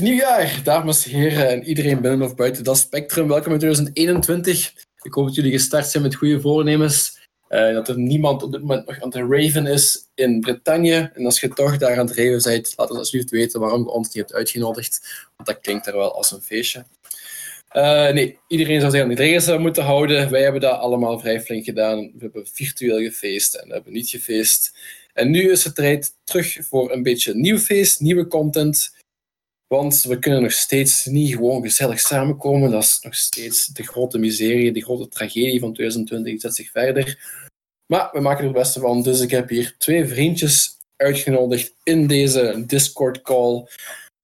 Nieuwjaar, dames en heren en iedereen binnen of buiten dat spectrum. Welkom in 2021. Ik hoop dat jullie gestart zijn met goede voornemens. Uh, dat er niemand op dit moment nog aan het raven is in Bretagne. En als je toch daar aan het raven bent, laat ons alsjeblieft weten waarom je ons niet hebt uitgenodigd. Want dat klinkt er wel als een feestje. Uh, nee, iedereen zou zich aan die regels moeten houden. Wij hebben dat allemaal vrij flink gedaan. We hebben virtueel gefeest en we hebben niet gefeest. En nu is het tijd terug voor een beetje nieuw feest, nieuwe content. Want we kunnen nog steeds niet gewoon gezellig samenkomen. Dat is nog steeds de grote miserie, de grote tragedie van 2020. Die zet zich verder. Maar we maken er het beste van. Dus ik heb hier twee vriendjes uitgenodigd in deze Discord-call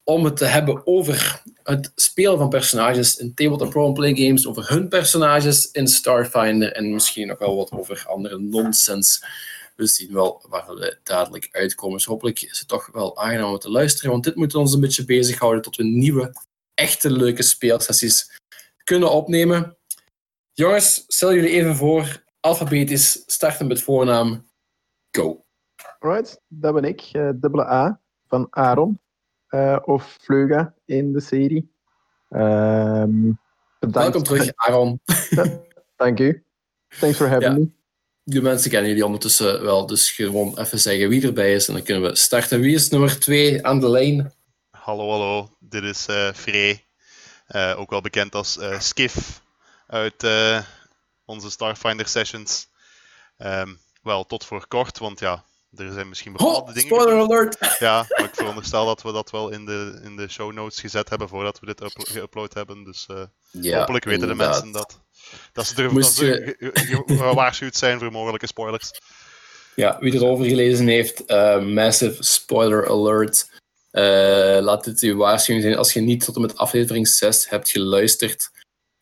om het te hebben over het spelen van personages in tabletop roleplay games, over hun personages in Starfinder en misschien nog wel wat over andere nonsense we zien wel waar we dadelijk uitkomen. Dus hopelijk is het toch wel aangenaam om te luisteren, want dit moet ons een beetje bezighouden tot we nieuwe, echte leuke speelsessies kunnen opnemen. Jongens, stel jullie even voor, alfabetisch, starten met voornaam. Go. Alright, dat ben ik, uh, dubbele A van Aaron. Uh, of Vleuga in de serie. Uh, Welkom terug, Aaron. Dank u. Thanks for having me de mensen kennen jullie ondertussen wel, dus gewoon even zeggen wie erbij is en dan kunnen we starten. Wie is nummer 2 aan de lijn? Hallo, hallo. Dit is uh, Frey. Uh, ook wel bekend als uh, Skiff uit onze Starfinder sessions. Um, wel tot voor kort, want ja, er zijn misschien bepaalde oh, dingen. Spoiler alert! Ja, maar ik veronderstel dat we dat wel in de, in de show notes gezet hebben voordat we dit geüpload hebben. Dus hopelijk weten de mensen dat. Dat ze, er, dat ze gewaarschuwd zijn voor mogelijke spoilers. Ja, wie erover gelezen heeft, uh, massive spoiler alert. Uh, laat dit uw waarschuwing zijn. Als je niet tot en met aflevering 6 hebt geluisterd,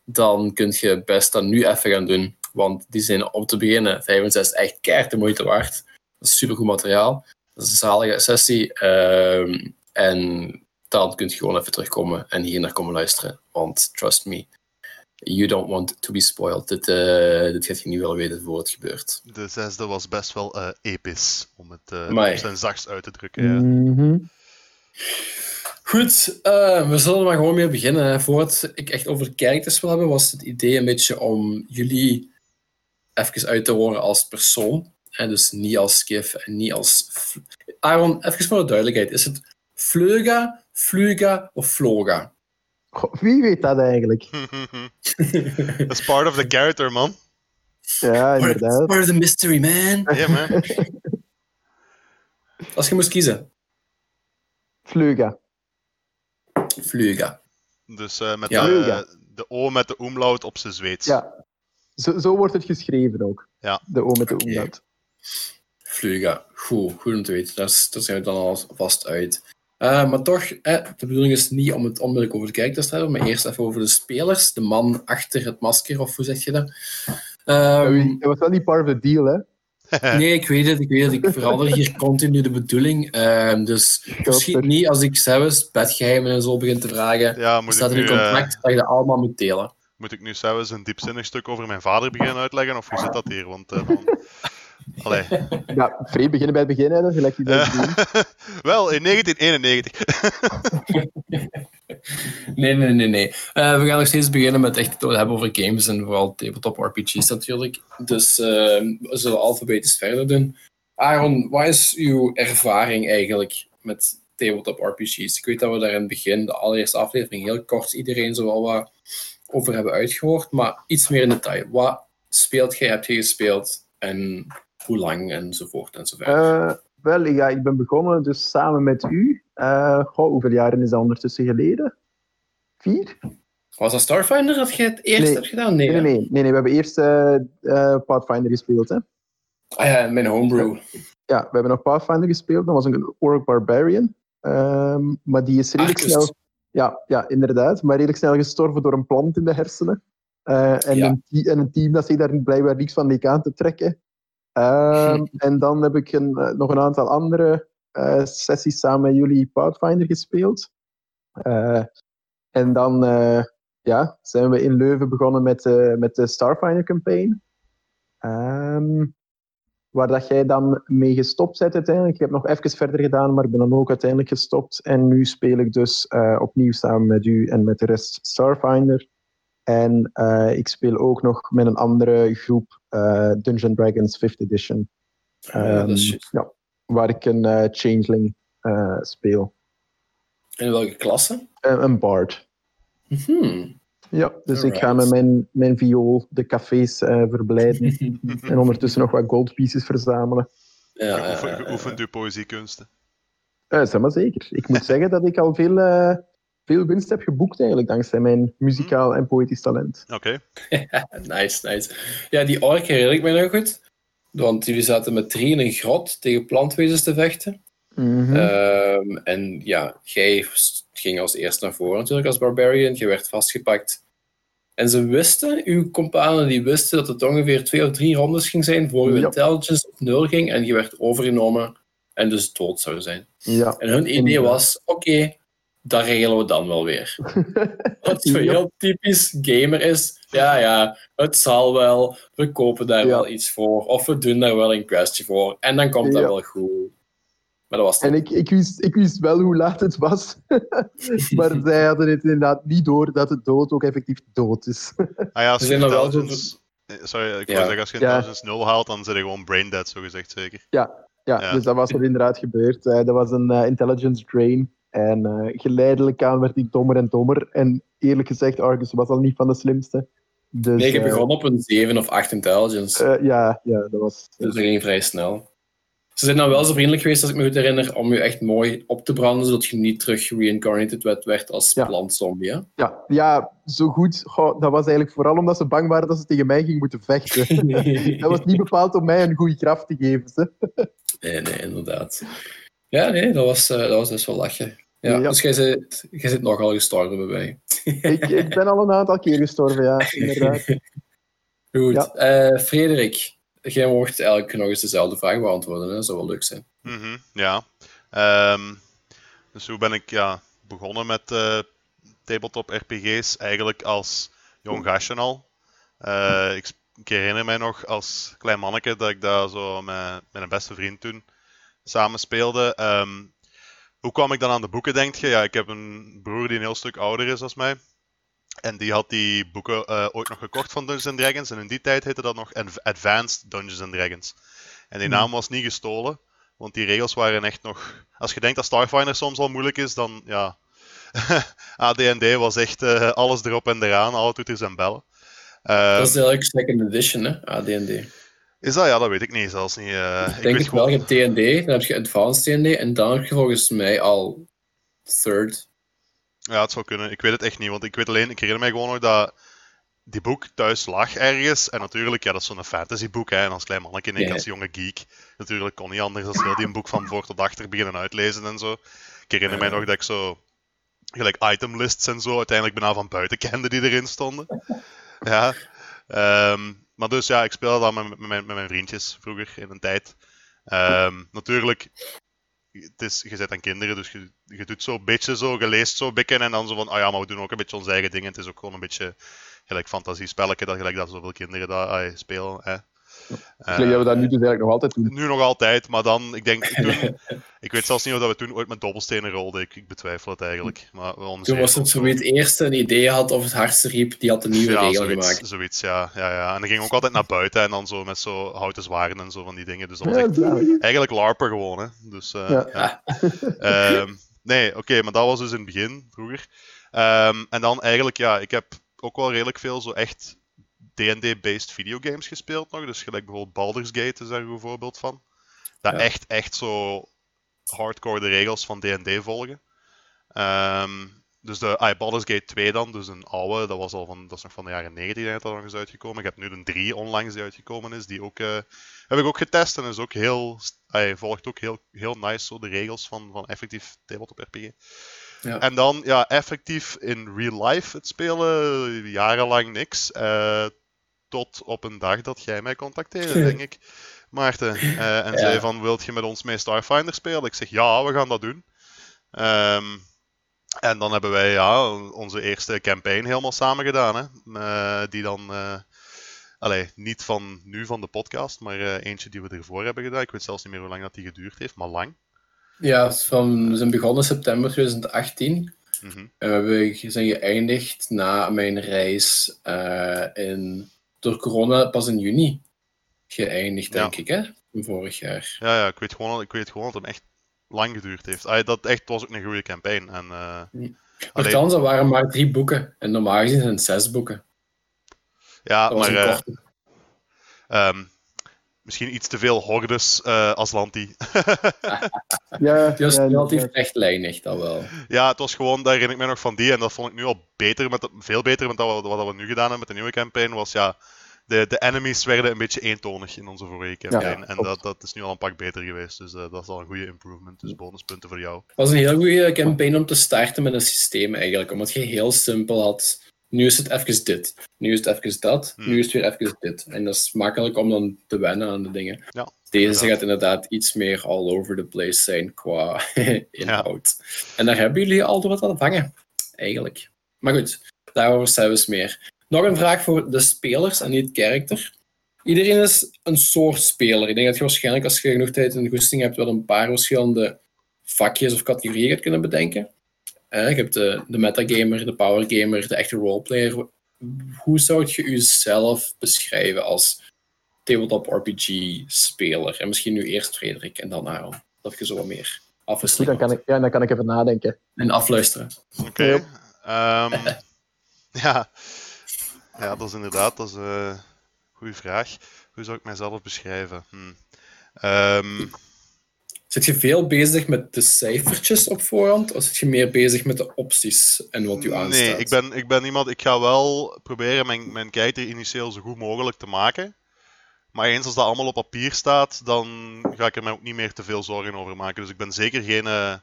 dan kun je best dat nu even gaan doen. Want die zijn om te beginnen, 5 en 6, echt keihard de moeite waard. Dat is supergoed materiaal. Dat is een zalige sessie. Uh, en dan kun je gewoon even terugkomen en hier naar komen luisteren. Want trust me, You don't want to be spoiled. Dit, uh, dit gaat je nu wel weten voor het gebeurt. De zesde was best wel uh, episch, om het uh, zijn zachtst uit te drukken. Ja. Mm Goed, we zullen maar gewoon mee beginnen. Voordat ik echt over characters wil hebben, was het idee een beetje om jullie even uit te horen als persoon. En dus niet als skif en niet als... Aaron, even voor de duidelijkheid. Is het Vleuga, Fluga of Floga? Wie weet dat eigenlijk? That's part of the character, man. Ja, inderdaad. Part of the mystery, man. Ja, man. Als je moest kiezen. Fluga. Fluga. Dus uh, met de, de, O met de umlaut op zijn Zweeds. Ja, zo, zo, wordt het geschreven ook. Ja. De O met de umlaut. Fluga. Goed, goed om te weten. Daar, zijn we dan al vast uit. Uh, maar toch, eh, de bedoeling is niet om het onmiddellijk over de kijkers te hebben, maar eerst even over de spelers, de man achter het masker, of hoe zeg je dat? Um, dat was wel niet part of the deal, hè? nee, ik weet het, ik weet het. Ik verander hier continu de bedoeling. Uh, dus verschiet niet als ik zelfs bedgeheimen en zo begin te vragen. Ja, moet staat in een contract dat je dat allemaal moet delen. Moet ik nu zelfs een diepzinnig stuk over mijn vader beginnen uitleggen, of hoe zit dat hier? Want uh, dan... Allee. Ja, vrij beginnen bij het begin, hè, gelijk je dat Wel, in 1991. nee, nee, nee, nee. Uh, we gaan nog steeds beginnen met echt het hebben over games en vooral tabletop RPG's natuurlijk. Dus uh, we zullen alfabetisch verder doen. Aaron, wat is uw ervaring eigenlijk met tabletop RPG's? Ik weet dat we daar in het begin, de allereerste aflevering, heel kort iedereen zo wel wat over hebben uitgehoord, maar iets meer in detail. Wat speelt jij, heb je gespeeld en hoe lang enzovoort enzovoort? Uh, wel, ja, ik ben begonnen dus samen met u. Uh, goh, hoeveel jaren is dat ondertussen geleden? Vier? Was dat Starfinder dat je het eerst hebt gedaan? Nee, nee, nee, nee, nee, we hebben eerst uh, Pathfinder gespeeld. Hè. Ah ja, mijn homebrew. Ja, we hebben nog Pathfinder gespeeld. Dat was een Orc Barbarian. Um, maar die is redelijk snel... Ja, ja, inderdaad. Maar redelijk snel gestorven door een plant in de hersenen. Uh, en, een, en, een, team dat zich daar blijkbaar niks van leek aan te trekken. Ehm, en dan heb ik een, eh, nog een aantal andere uh, sessies samen met jullie Pathfinder gespeeld. Uh, en dan ja, zijn we in Leuven begonnen met, met de Starfinder campaign. Um, waar dat jij dan mee gestopt bent uiteindelijk. Ik heb nog even verder gedaan, maar ben dan ook uiteindelijk gestopt. En nu speel ik dus opnieuw samen met u en met de rest Starfinder. En uh, ik speel ook nog met een andere groep uh, Dungeon Dragons 5th Edition. Um, ja, ja, waar ik een changeling speel. In welke klasse? een bard. Hmm. Ja, dus ik ga met mijn, mijn viool de cafés uh, verblijden. en ondertussen nog wat goldpieces verzamelen. Ja, Geoefend uw poëziekunsten. Uh, zeg maar zeker. Ik moet zeggen dat ik al veel, uh, veel winst heb geboekt eigenlijk, dankzij mijn muzikaal en poëtisch talent. Oké. Okay. nice, nice. Ja, die ork herinner ik me nog goed. Want jullie zaten met drie in een grot tegen plantwezens te vechten. Mm -hmm. um, en ja, jij ging als eerste naar voren natuurlijk als barbarian. Je werd vastgepakt. En ze wisten, uw companen die wisten dat het ongeveer twee of drie rondes ging zijn voor uw Ja. intelligence op nul ging en je werd overgenomen en dus dood zou zijn. Ja. En hun idee was, oké, dat regelen we dan wel weer. Wat zo heel typisch gamer is, ja ja, het zal wel, we kopen daar Ja. wel iets voor, of we doen daar wel een questje voor, en dan komt dat Ja. wel goed. Maar dat was En ik, ik, wist, ik wist wel hoe laat het was. maar zij hadden het inderdaad niet door dat het dood ook effectief dood is. Ah ja, als je zijn er wel intelligence... eh, Sorry, ik Ja. wou zeggen, als je Ja. intelligence 0 haalt, dan zit je gewoon brain dead, zo gezegd zeker. Ja, ja, Ja. dus dat was er inderdaad gebeurd. Eh, dat was een eh, intelligence drain. En eh, geleidelijk aan werd ik dommer en dommer. En eerlijk gezegd, Argus was al niet van de slimste. Dus, Nee, je eh, begon op een 7 of 8 intelligence. eh, ja, ja, dat was... Dus dat ging vrij snel. Ze zijn dan wel zo vriendelijk geweest, als ik me goed herinner, om je echt mooi op te branden, zodat je niet terug reincarnated werd, als Ja. plantzombie. Hè? Ja, ja, zo goed. Goh, dat was eigenlijk vooral omdat ze bang waren dat ze tegen mij gingen moeten vechten. dat was niet bepaald om mij een goede kracht te geven. Ze. Nee, nee, inderdaad. Ja, nee, dat was, eh, dat was dus wel lachen. Ja, Ja. Dus jij zit, jij zit nogal gestorven bij mij. ik, ik ben al een aantal keer gestorven, ja, inderdaad. Goed. Ja. Eh, Frederik, jij mocht eigenlijk nog eens dezelfde vraag beantwoorden. Hè? Dat zou wel leuk zijn. Mhm, ja. Ehm, dus hoe ben ik ja, begonnen met eh, tabletop RPG's? Eigenlijk als jong gastje al. Eh, ik, herinner mij nog als klein manneke dat ik daar zo met, met een beste vriend toen samen speelde. Ehm, hoe kwam ik dan aan de boeken, denk je? Ja, ik heb een broer die een heel stuk ouder is als mij. En die had die boeken eh, ooit nog gekocht van Dungeons Dragons. En in die tijd heette dat nog Adv- Advanced Dungeons Dragons. En die Hmm. naam was niet gestolen. Want die regels waren echt nog. Als je denkt dat Starfinder soms al moeilijk is, dan ja. AD&D was echt eh, alles erop en eraan, alle toeters en bellen. Ehm, dat is eigenlijk second edition, hè? AD&D. Is dat? Ja, dat weet ik niet. Zelfs niet. eh, Ik denk wel. Je hebt D&D, dan heb je Advanced D&D en dan heb je volgens mij al third. Ja, het zou kunnen. Ik weet het echt niet. Want ik weet alleen, ik herinner mij gewoon nog dat die boek thuis lag ergens. En natuurlijk, ja, dat is zo'n fantasyboek. Hè, en als klein mannetje en ik Ja. als jonge geek. Natuurlijk kon niet anders dan heel die een boek van voor tot achter beginnen uitlezen en zo. Ik herinner mij nog dat ik zo gelijk itemlists en zo uiteindelijk bijna van buiten kende die erin stonden. Ja. Ehm, maar dus ja, ik speelde dan met, met, mijn- vriendjes vroeger in een tijd. Ehm, natuurlijk, het is, je zit aan kinderen, dus je, doet zo beetje zo, je leest zo bikken en dan zo van, ah ja, maar we doen ook een beetje onze eigen dingen. Het is ook gewoon een beetje gelijk fantasiespelletje, dat gelijk dat zoveel kinderen dat ah, spelen. Ik denk dat we dat nu dus eigenlijk nog altijd doen. Nu nog altijd, maar dan, ik denk, toen, ik weet zelfs niet of dat we toen ooit met dobbelstenen rolden. Ik, ik betwijfel het eigenlijk. Maar we Toen was het zo wie het eerste een idee had of het hardste riep, die had een nieuwe ja, regel zoiets, gemaakt. zoiets, ja, ja, ja. En dan ging ook altijd naar buiten en dan zo met zo houten zwaren en zo van die dingen. Dus dat was Ja, echt zalig. eigenlijk larper gewoon, hè. Dus, eh, Ja. ja. Ehm, nee, oké, maar dat was dus in het begin, vroeger. Ehm, en dan eigenlijk, ja, ik heb ook wel redelijk veel zo echt D&D-based videogames gespeeld nog. Dus gelijk bijvoorbeeld Baldur's Gate is daar een voorbeeld van. Dat Ja. echt, echt zo hardcore de regels van D&D volgen. Ehm, dus de ah, Baldur's Gate 2 dan, dus een oude, dat, was al van, dat is nog van de jaren 90 dat nog is uitgekomen. Ik heb nu een 3 onlangs die uitgekomen is, die ook, eh, heb ik ook getest en is ook heel, hij volgt ook heel, heel nice zo de regels van, van effectief tabletop RPG. Ja. En dan, ja, effectief in real life het spelen, jarenlang niks. eh, tot op een dag dat jij mij contacteerde, denk ik, Maarten. eh, en Ja. zei van, wilt je met ons mee Starfinder spelen? Ik zeg, ja, we gaan dat doen. Ehm, en dan hebben wij ja, onze eerste campaign helemaal samen gedaan. Hè? Eh, die dan, eh, Allee, niet van nu van de podcast, maar uh, eentje die we ervoor hebben gedaan. Ik weet zelfs niet meer hoe lang dat die geduurd heeft, maar lang. Ja, van, we zijn begonnen september 2018. Mm -hmm. En we zijn geëindigd na mijn reis in, door corona pas in juni geëindigd, denk ik, hè? Vorig jaar. Ja, ja ik, weet gewoon, ik weet gewoon dat het echt lang geduurd heeft. Allee, dat echt was ook een goede campaign. En, uh, Nochtans, er waren maar drie boeken. En normaal gezien zijn het zes boeken. Ja, maar... Um, misschien iets te veel hordes uh, als Lanti. ja, het was ja, relatief rechtlijnig, dat wel. Ja, het was gewoon, daar herinner ik me nog van die, en dat vond ik nu al beter, met, veel beter met wat, wat we nu gedaan hebben met de nieuwe campaign, was ja, de, de enemies werden een beetje eentonig in onze vorige campaign. Ja, en dat, dat is nu al een pak beter geweest, dus uh, dat is al een goede improvement, dus bonuspunten voor jou. Het was een heel goede campaign om te starten met een systeem eigenlijk, omdat je heel simpel had nu is het even dit, nu is het even dat, hmm. nu is het weer even dit. En dat is makkelijk om dan te wennen aan de dingen. Ja, Deze gaat inderdaad iets meer all over the place zijn qua inhoud. En daar hebben jullie al wat aan vangen, eigenlijk. Maar goed, daarover zelfs meer. Nog een vraag voor de spelers en niet het karakter. Iedereen is een soort speler. Ik denk dat je waarschijnlijk, als je genoeg tijd en goesting hebt, wel een paar verschillende vakjes of categorieën gaat kunnen bedenken. Eh, je hebt de, de metagamer, de powergamer, de echte roleplayer. Hoe zou je jezelf beschrijven als tabletop RPG-speler? En misschien nu eerst Frederik en dan Aaron. Dat je zo wat meer afwisselen. Dan kan ik, ja, dan kan ik even nadenken. En afluisteren. Oké. Okay. Um, ja. ja, dat is inderdaad dat is, uh, een goede vraag. Hoe zou ik mijzelf beschrijven? Hm. Um, Zit je veel bezig met de cijfertjes op voorhand, of zit je meer bezig met de opties en wat u aanstaat? Nee, ik ben, ik ben iemand, ik ga wel proberen mijn, mijn kijker initieel zo goed mogelijk te maken. Maar eens als dat allemaal op papier staat, dan ga ik er mij ook niet meer te veel zorgen over maken. Dus ik ben zeker geen, uh,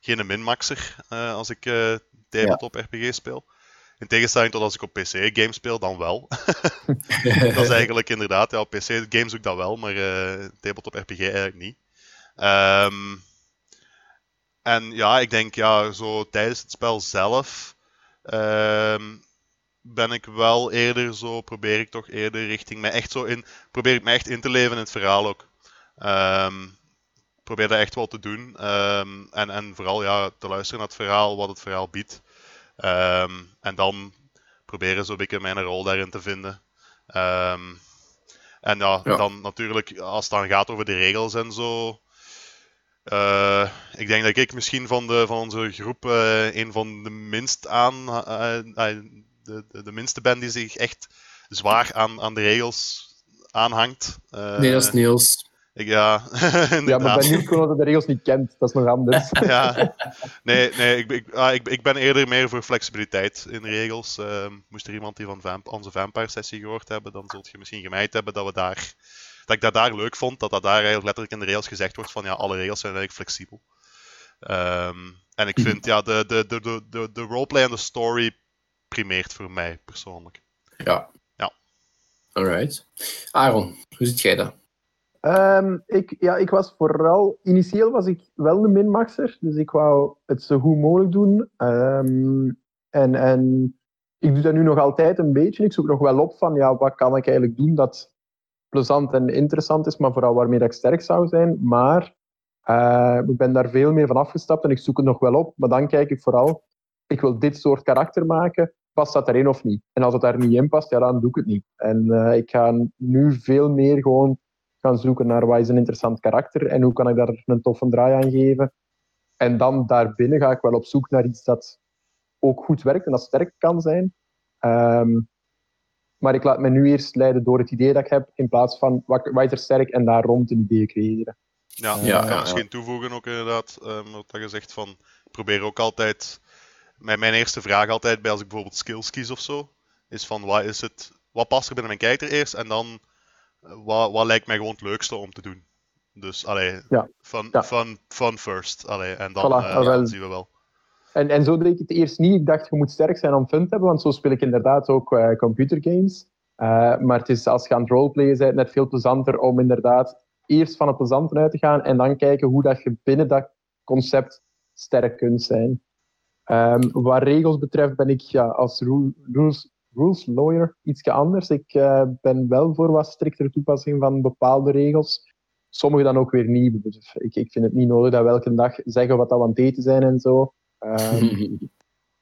geen minmaxer uh, als ik uh, tabletop ja. RPG speel. In tegenstelling tot als ik op PC games speel, dan wel. dat is eigenlijk inderdaad, ja, op PC games doe ik dat wel, maar tabletop RPG eigenlijk niet. Um, en ja, ik denk ja, zo tijdens het spel zelf um, ben ik wel eerder zo, probeer ik toch eerder richting mij echt zo in, probeer ik me echt in te leven in het verhaal ook. Um, probeer dat echt wel te doen. en, en vooral ja, te luisteren naar het verhaal, wat het verhaal biedt. en dan proberen zo een beetje mijn rol daarin te vinden. en ja, ja, dan natuurlijk, als het dan gaat over de regels en zo, uh, ik denk dat ik misschien van, de, van onze groep uh, een van de minst aan, uh, de, de, de, minste ben die zich echt zwaar aan, aan de regels aanhangt. nee, dat is Niels. Ik, ja, ja, maar ben niet gewoon dat de regels niet kent. Dat is nog anders. ja, nee, nee ik, ik, ah, ik, ik ben eerder meer voor flexibiliteit in de regels. Ehm, moest er iemand die van vamp onze Vampire-sessie gehoord hebben, dan zult je misschien gemeid hebben dat we daar dat ik dat daar leuk vond, dat dat daar eigenlijk letterlijk in de rails gezegd wordt van ja, alle regels zijn eigenlijk flexibel. Um, en ik vind ja, de, de, de, de, de, de roleplay en de story primeert voor mij persoonlijk. Ja. Ja. Alright. Aaron, hoe zit jij dat? Um, ik, ja, ik was vooral... Initieel was ik wel een minmaxer, dus ik wou het zo goed mogelijk doen. Um, en, en ik doe dat nu nog altijd een beetje. Ik zoek nog wel op van, ja, wat kan ik eigenlijk doen dat plezant en interessant is, maar vooral waarmee ik sterk zou zijn. Maar uh, ik ben daar veel meer van afgestapt en ik zoek het nog wel op. Maar dan kijk ik vooral, ik wil dit soort karakter maken. Past dat erin of niet? En als het daar niet in past, ja, dan doe ik het niet. En uh, ik ga nu veel meer gewoon gaan zoeken naar wat is een interessant karakter en hoe kan ik daar een toffe draai aan geven. En dan daarbinnen ga ik wel op zoek naar iets dat ook goed werkt en dat sterk kan zijn. Um, maar ik laat me nu eerst leiden door het idee dat ik heb, in plaats van wat, wat is er sterk en daar rond een idee creëren. Ja, ja, ja, misschien toevoegen ook inderdaad, um, wat je zegt van, ik probeer ook altijd, mijn, mijn eerste vraag altijd bij als ik bijvoorbeeld skills kies of zo, is van wat is het, wat past er binnen mijn kijker eerst en dan eh, wat, wat lijkt mij gewoon het leukste om te doen. Dus allee, ja. Fun, ja. fun, fun first. Allee, en dan, voilà, uh, ja, zien we wel. En, en zo deed ik het eerst niet. Ik dacht, je moet sterk zijn om fun te hebben, want zo speel ik inderdaad ook uh, computergames. Uh, maar het is als je aan het roleplayen bent, net veel plezanter om inderdaad eerst van het plezante uit te gaan en dan kijken hoe dat je binnen dat concept sterk kunt zijn. Um, wat regels betreft ben ik ja, als rules, rules lawyer ietsje anders. Ik uh, ben wel voor wat striktere toepassing van bepaalde regels. Sommige dan ook weer niet. Ik, ik vind het niet nodig dat we elke dag zeggen wat we aan het eten zijn en zo. Um,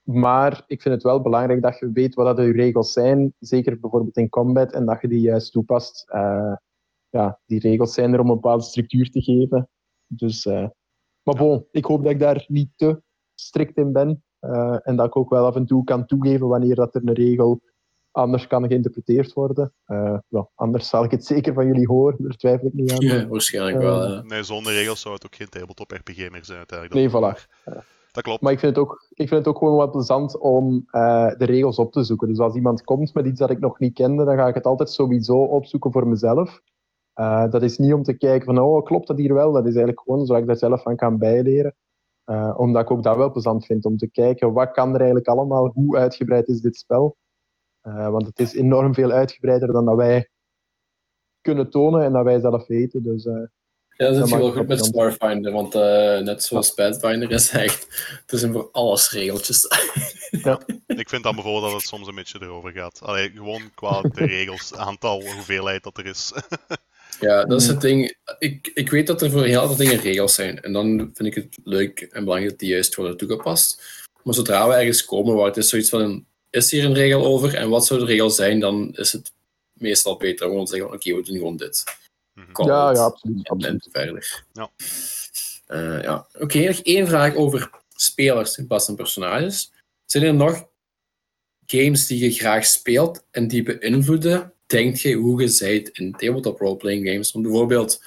maar ik vind het wel belangrijk dat je weet wat de regels zijn. Zeker bijvoorbeeld in combat. En dat je die juist toepast. Uh, ja, die regels zijn er om een bepaalde structuur te geven. Dus, uh, maar bon, ik hoop dat ik daar niet te strikt in ben. Uh, en dat ik ook wel af en toe kan toegeven wanneer dat er een regel anders kan geïnterpreteerd worden. Uh, well, anders zal ik het zeker van jullie horen, daar twijfel ik niet aan. Ja, waarschijnlijk wel. Nee, zonder regels zou het ook geen tabletop RPG meer zijn uiteindelijk. Nee, voilà. Dat klopt. Maar ik vind het ook, ik vind het ook gewoon wat plezant om uh, de regels op te zoeken. Dus als iemand komt met iets dat ik nog niet kende, dan ga ik het altijd sowieso opzoeken voor mezelf. Uh, dat is niet om te kijken van, oh, klopt dat hier wel? Dat is eigenlijk gewoon zodat ik daar zelf van kan bijleren. Uh, omdat ik ook dat wel plezant vind, om te kijken wat kan er eigenlijk allemaal, hoe uitgebreid is dit spel. Want het is enorm veel uitgebreider dan dat wij kunnen tonen en dat wij zelf weten. Dus, ja, dat is wel goed met Starfinder, want uh, net zoals Pathfinder is echt, het zijn voor alles regeltjes. ja. Ik vind dan bijvoorbeeld dat het soms een beetje erover gaat. Allee, gewoon qua de regels, aantal, hoeveelheid dat er is. ja, dat is het ding. Ik, ik weet dat er voor heel veel dingen regels zijn. En dan vind ik het leuk en belangrijk dat die juist worden toegepast. Maar zodra we ergens komen waar het is zoiets van een is hier een regel over en wat zou de regel zijn, dan is het meestal beter om gewoon te zeggen: oké, okay, we doen gewoon dit. Mm-hmm. Ja, ja, absoluut. absoluut. verder. Ja. Uh, ja. Oké, okay, nog één vraag over spelers in plaats van personages. Zijn er nog games die je graag speelt en die beïnvloeden, denk je, hoe je zijt in tabletop roleplaying games? Want bijvoorbeeld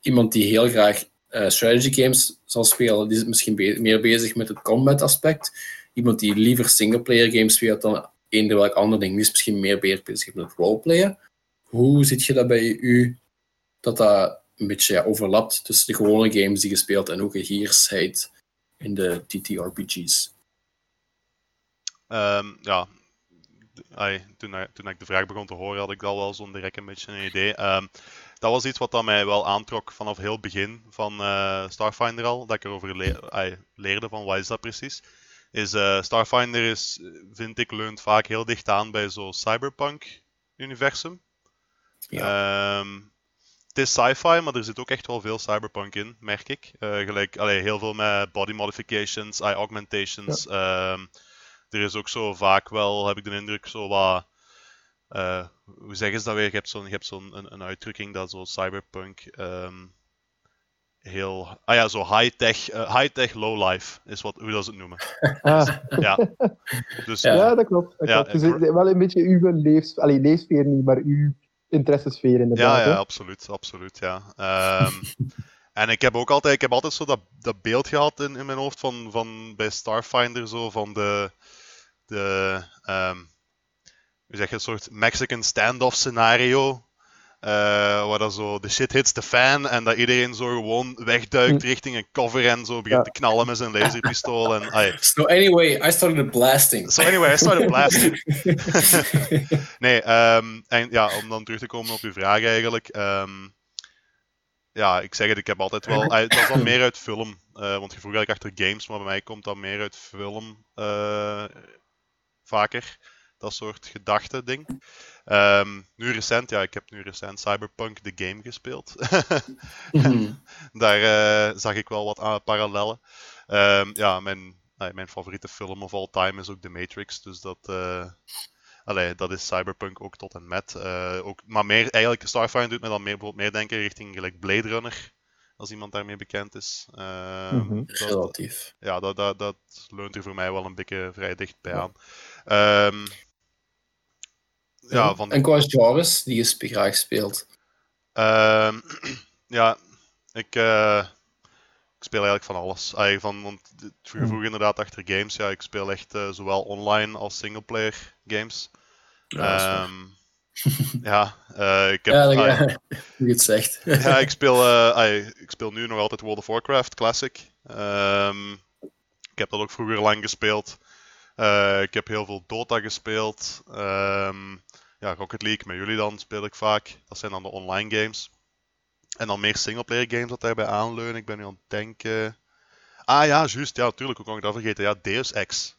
iemand die heel graag uh, strategy games zal spelen, die is misschien be meer bezig met het combat aspect iemand die liever singleplayer games speelt dan eender welk ander ding. Die is misschien meer bezig met roleplayen. Hoe zit je dat bij u, dat dat een beetje ja, overlapt tussen de gewone games die je speelt en hier zijt in de TTRPG's? Um, ja, Ay, toen, toen, ik de vraag begon te horen, had ik al wel zo'n direct een beetje een idee. Um, dat was iets wat dat mij wel aantrok vanaf heel begin van uh, Starfinder al. Dat ik erover le ay, leerde van wat is dat precies is uh, Starfinder is, vind ik, leunt vaak heel dicht aan bij zo'n cyberpunk-universum. Ja. Um, het is sci-fi, maar er zit ook echt wel veel cyberpunk in, merk ik. Uh, gelijk, allee, heel veel met body modifications, eye augmentations. Ja. Um, er is ook zo vaak wel, heb ik de indruk, zo wat... Uh, hoe zeggen ze dat weer? Je hebt zo'n zo een, een, uitdrukking dat zo cyberpunk... Um, heel. Ah ja, zo high-tech, uh, high-tech low-life is wat, hoe dat ze het noemen. Ah. Dus, ja. Dus, ja, dat klopt. Dat ja, klopt. Dus wel een beetje uw leefs, allee, leefsfeer niet, maar uw interessesfeer inderdaad. Ja, ja, absoluut, absoluut, ja. Um, en ik heb ook altijd, ik heb altijd zo dat, dat beeld gehad in, in mijn hoofd van, van bij Starfinder, zo van de, de um, hoe zeg je, een soort Mexican standoff scenario. Uh, waar dat zo de shit hits the fan en dat iedereen zo gewoon wegduikt hm. richting een cover en zo begint ja. te knallen met zijn laserpistool. En, ay. So anyway, I started blasting. So anyway, I started blasting. nee, um, en ja, om dan terug te komen op uw vraag eigenlijk. Um, ja, ik zeg het, ik heb altijd wel. Uh, dat is dan meer uit film. Uh, want je vroeg eigenlijk achter games, maar bij mij komt dat meer uit film. Uh, vaker. Dat soort gedachte ding. Um, nu recent, ja, ik heb nu recent Cyberpunk the Game gespeeld. mm Daar uh, zag ik wel wat aan, parallellen. Um, ja, mijn, mijn favoriete film of all time is ook The Matrix. Dus dat, uh, allee, dat is Cyberpunk ook tot en met. ook, maar meer, eigenlijk, Starfinder doet me dan meer, meer denken richting gelijk Blade Runner. Als iemand daarmee bekend is. Mm -hmm. Relatief. Ja, dat, dat, dat leunt er voor mij wel een beetje vrij dicht bij aan. Um, ja, van En qua genres die je graag speelt? Uh, ja, ik, uh, ik speel eigenlijk van alles. Ay, van, want vroeger vroeg inderdaad achter games. Ja, ik speel echt uh, zowel online als singleplayer games. Ja, um, ja uh, ik heb... Ja, ja, hoe je het zegt. ja, ik speel, ay, ik speel nu nog altijd World of Warcraft Classic. Um, ik heb dat ook vroeger lang gespeeld. Uh, ik heb heel veel Dota gespeeld. Um, ja, Rocket League met jullie dan speel ik vaak. Dat zijn dan de online games. En dan meer singleplayer games dat daarbij aanleunen. Ik ben nu aan het denken. Ah ja, juist. Ja, natuurlijk. Hoe kan ik dat vergeten? Ja, Deus Ex.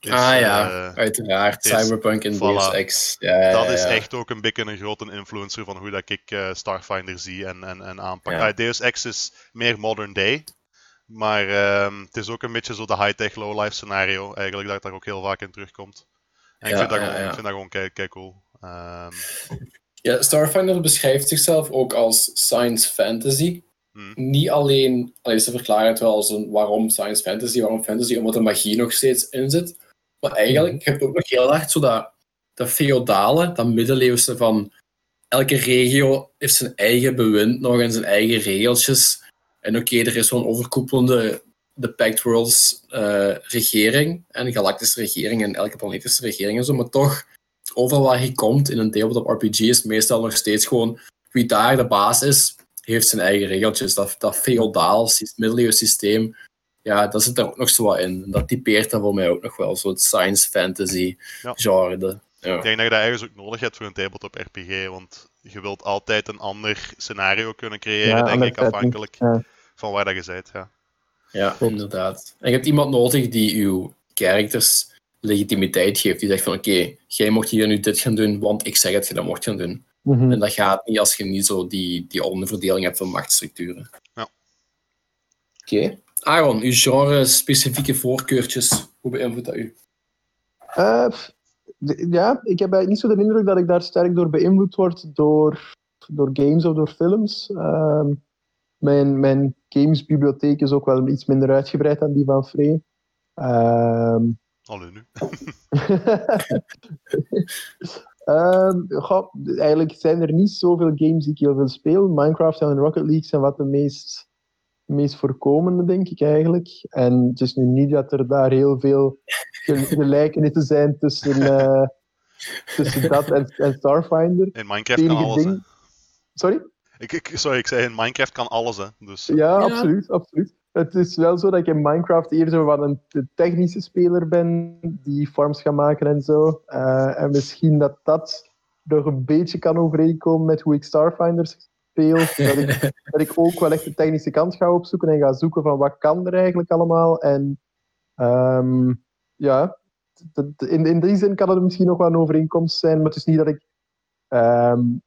Is, ah ja, uiteraard. Cyberpunk en Deus Ex. Ja, dat is echt ook een beetje een grote influencer van hoe dat ik Starfinder zie en, en, en aanpak. Deus Ex is meer modern day. Maar ehm, het is ook een beetje zo de high-tech, low-life scenario, eigenlijk, dat daar ook heel vaak in terugkomt. En ik, vind dat gewoon, ik vind dat gewoon kei, cool. Um... Ja, Starfinder beschrijft zichzelf ook als science fantasy. Hmm. Niet alleen, alleen ze verklaren het wel als een waarom science fantasy, waarom fantasy, omdat de magie nog steeds in zit. Maar eigenlijk, hmm. je hebt ook nog heel erg zo dat, dat feodale, dat middeleeuwse van elke regio heeft zijn eigen bewind nog en zijn eigen regeltjes. En oké, er is zo'n overkoepelende de Pact Worlds uh, regering en galactische regering en elke planetische regering en zo, maar toch, overal waar je komt in een tabletop RPG is meestal nog steeds gewoon wie daar de baas is, heeft zijn eigen regeltjes. Dat, dat feodaal middeleeuws systeem, ja, dat zit er ook nog zo wat in. Dat typeert dan voor mij ook nog wel, zo'n science fantasy genre. De, ja. Ik denk dat je dat ergens ook nodig hebt voor een tabletop RPG, want je wilt altijd een ander scenario kunnen creëren, denk ik, afhankelijk van waar dat je bent. Ja. ja, inderdaad. En je hebt iemand nodig die uw characters legitimiteit geeft. Die zegt van oké, jij mocht hier nu dit gaan doen, want ik zeg dat je dat mocht gaan doen. Mhm. En dat gaat niet als je niet zo die, die onderverdeling hebt van machtsstructuren. Ja. Oké. Aaron, uw genre-specifieke voorkeurtjes, hoe beïnvloedt dat u? Uh, ja, ik heb niet zo de indruk dat ik daar sterk door beïnvloed word door, door games of door films. Uh, mijn, mijn gamesbibliotheek is ook wel iets minder uitgebreid dan die van Free. Uh, nu. um, eigenlijk zijn er niet zoveel games die ik heel veel speel. Minecraft en Rocket League zijn wat de meest, meest voorkomende, denk ik eigenlijk. En het is nu niet dat er daar heel veel gelijkenissen zijn tussen, uh, tussen dat en, en, Starfinder. In Minecraft kan alles, ding... Sorry? Ik, ik, sorry, ik zei in Minecraft kan alles, hè. Dus, ja, ja, absoluut, absoluut het is wel zo dat ik in Minecraft eerder zo wat een technische speler ben, die farms gaat maken en zo. Uh, en misschien dat dat nog een beetje kan overeenkomen met hoe ik Starfinder Dat ik, dat ik ook wel echt de technische kant ga opzoeken en ga zoeken van wat kan er eigenlijk allemaal. En um, ja, in, in die zin kan het misschien nog wel een overeenkomst zijn, maar het is niet dat ik um,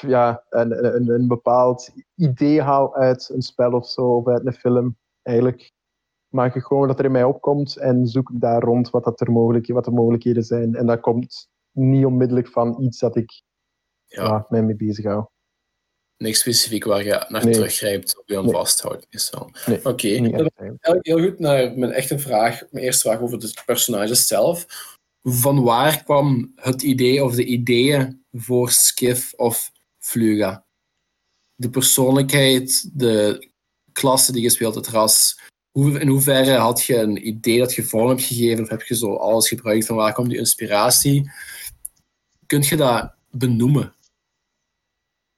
ja, een, een, een bepaald idee haal uit een spel of zo, of uit een film. Eigenlijk maak ik gewoon dat er in mij opkomt en zoek daar rond wat, dat er mogelijk, wat de mogelijkheden zijn. En dat komt niet onmiddellijk van iets dat ik ja. ja mij mee bezig hou. Niks specifiek waar je naar teruggrijpt of je aan nee. vasthoudt. Oké, okay. heel goed naar mijn echte vraag, mijn eerste vraag over de personages zelf. Van waar kwam het idee of de ideeën voor Skiff of Fluga. De persoonlijkheid, de klasse die je speelt, het ras. Hoe, in hoeverre had je een idee dat je vorm hebt gegeven of heb je zo alles gebruikt van waar komt die inspiratie? Kunt je dat benoemen?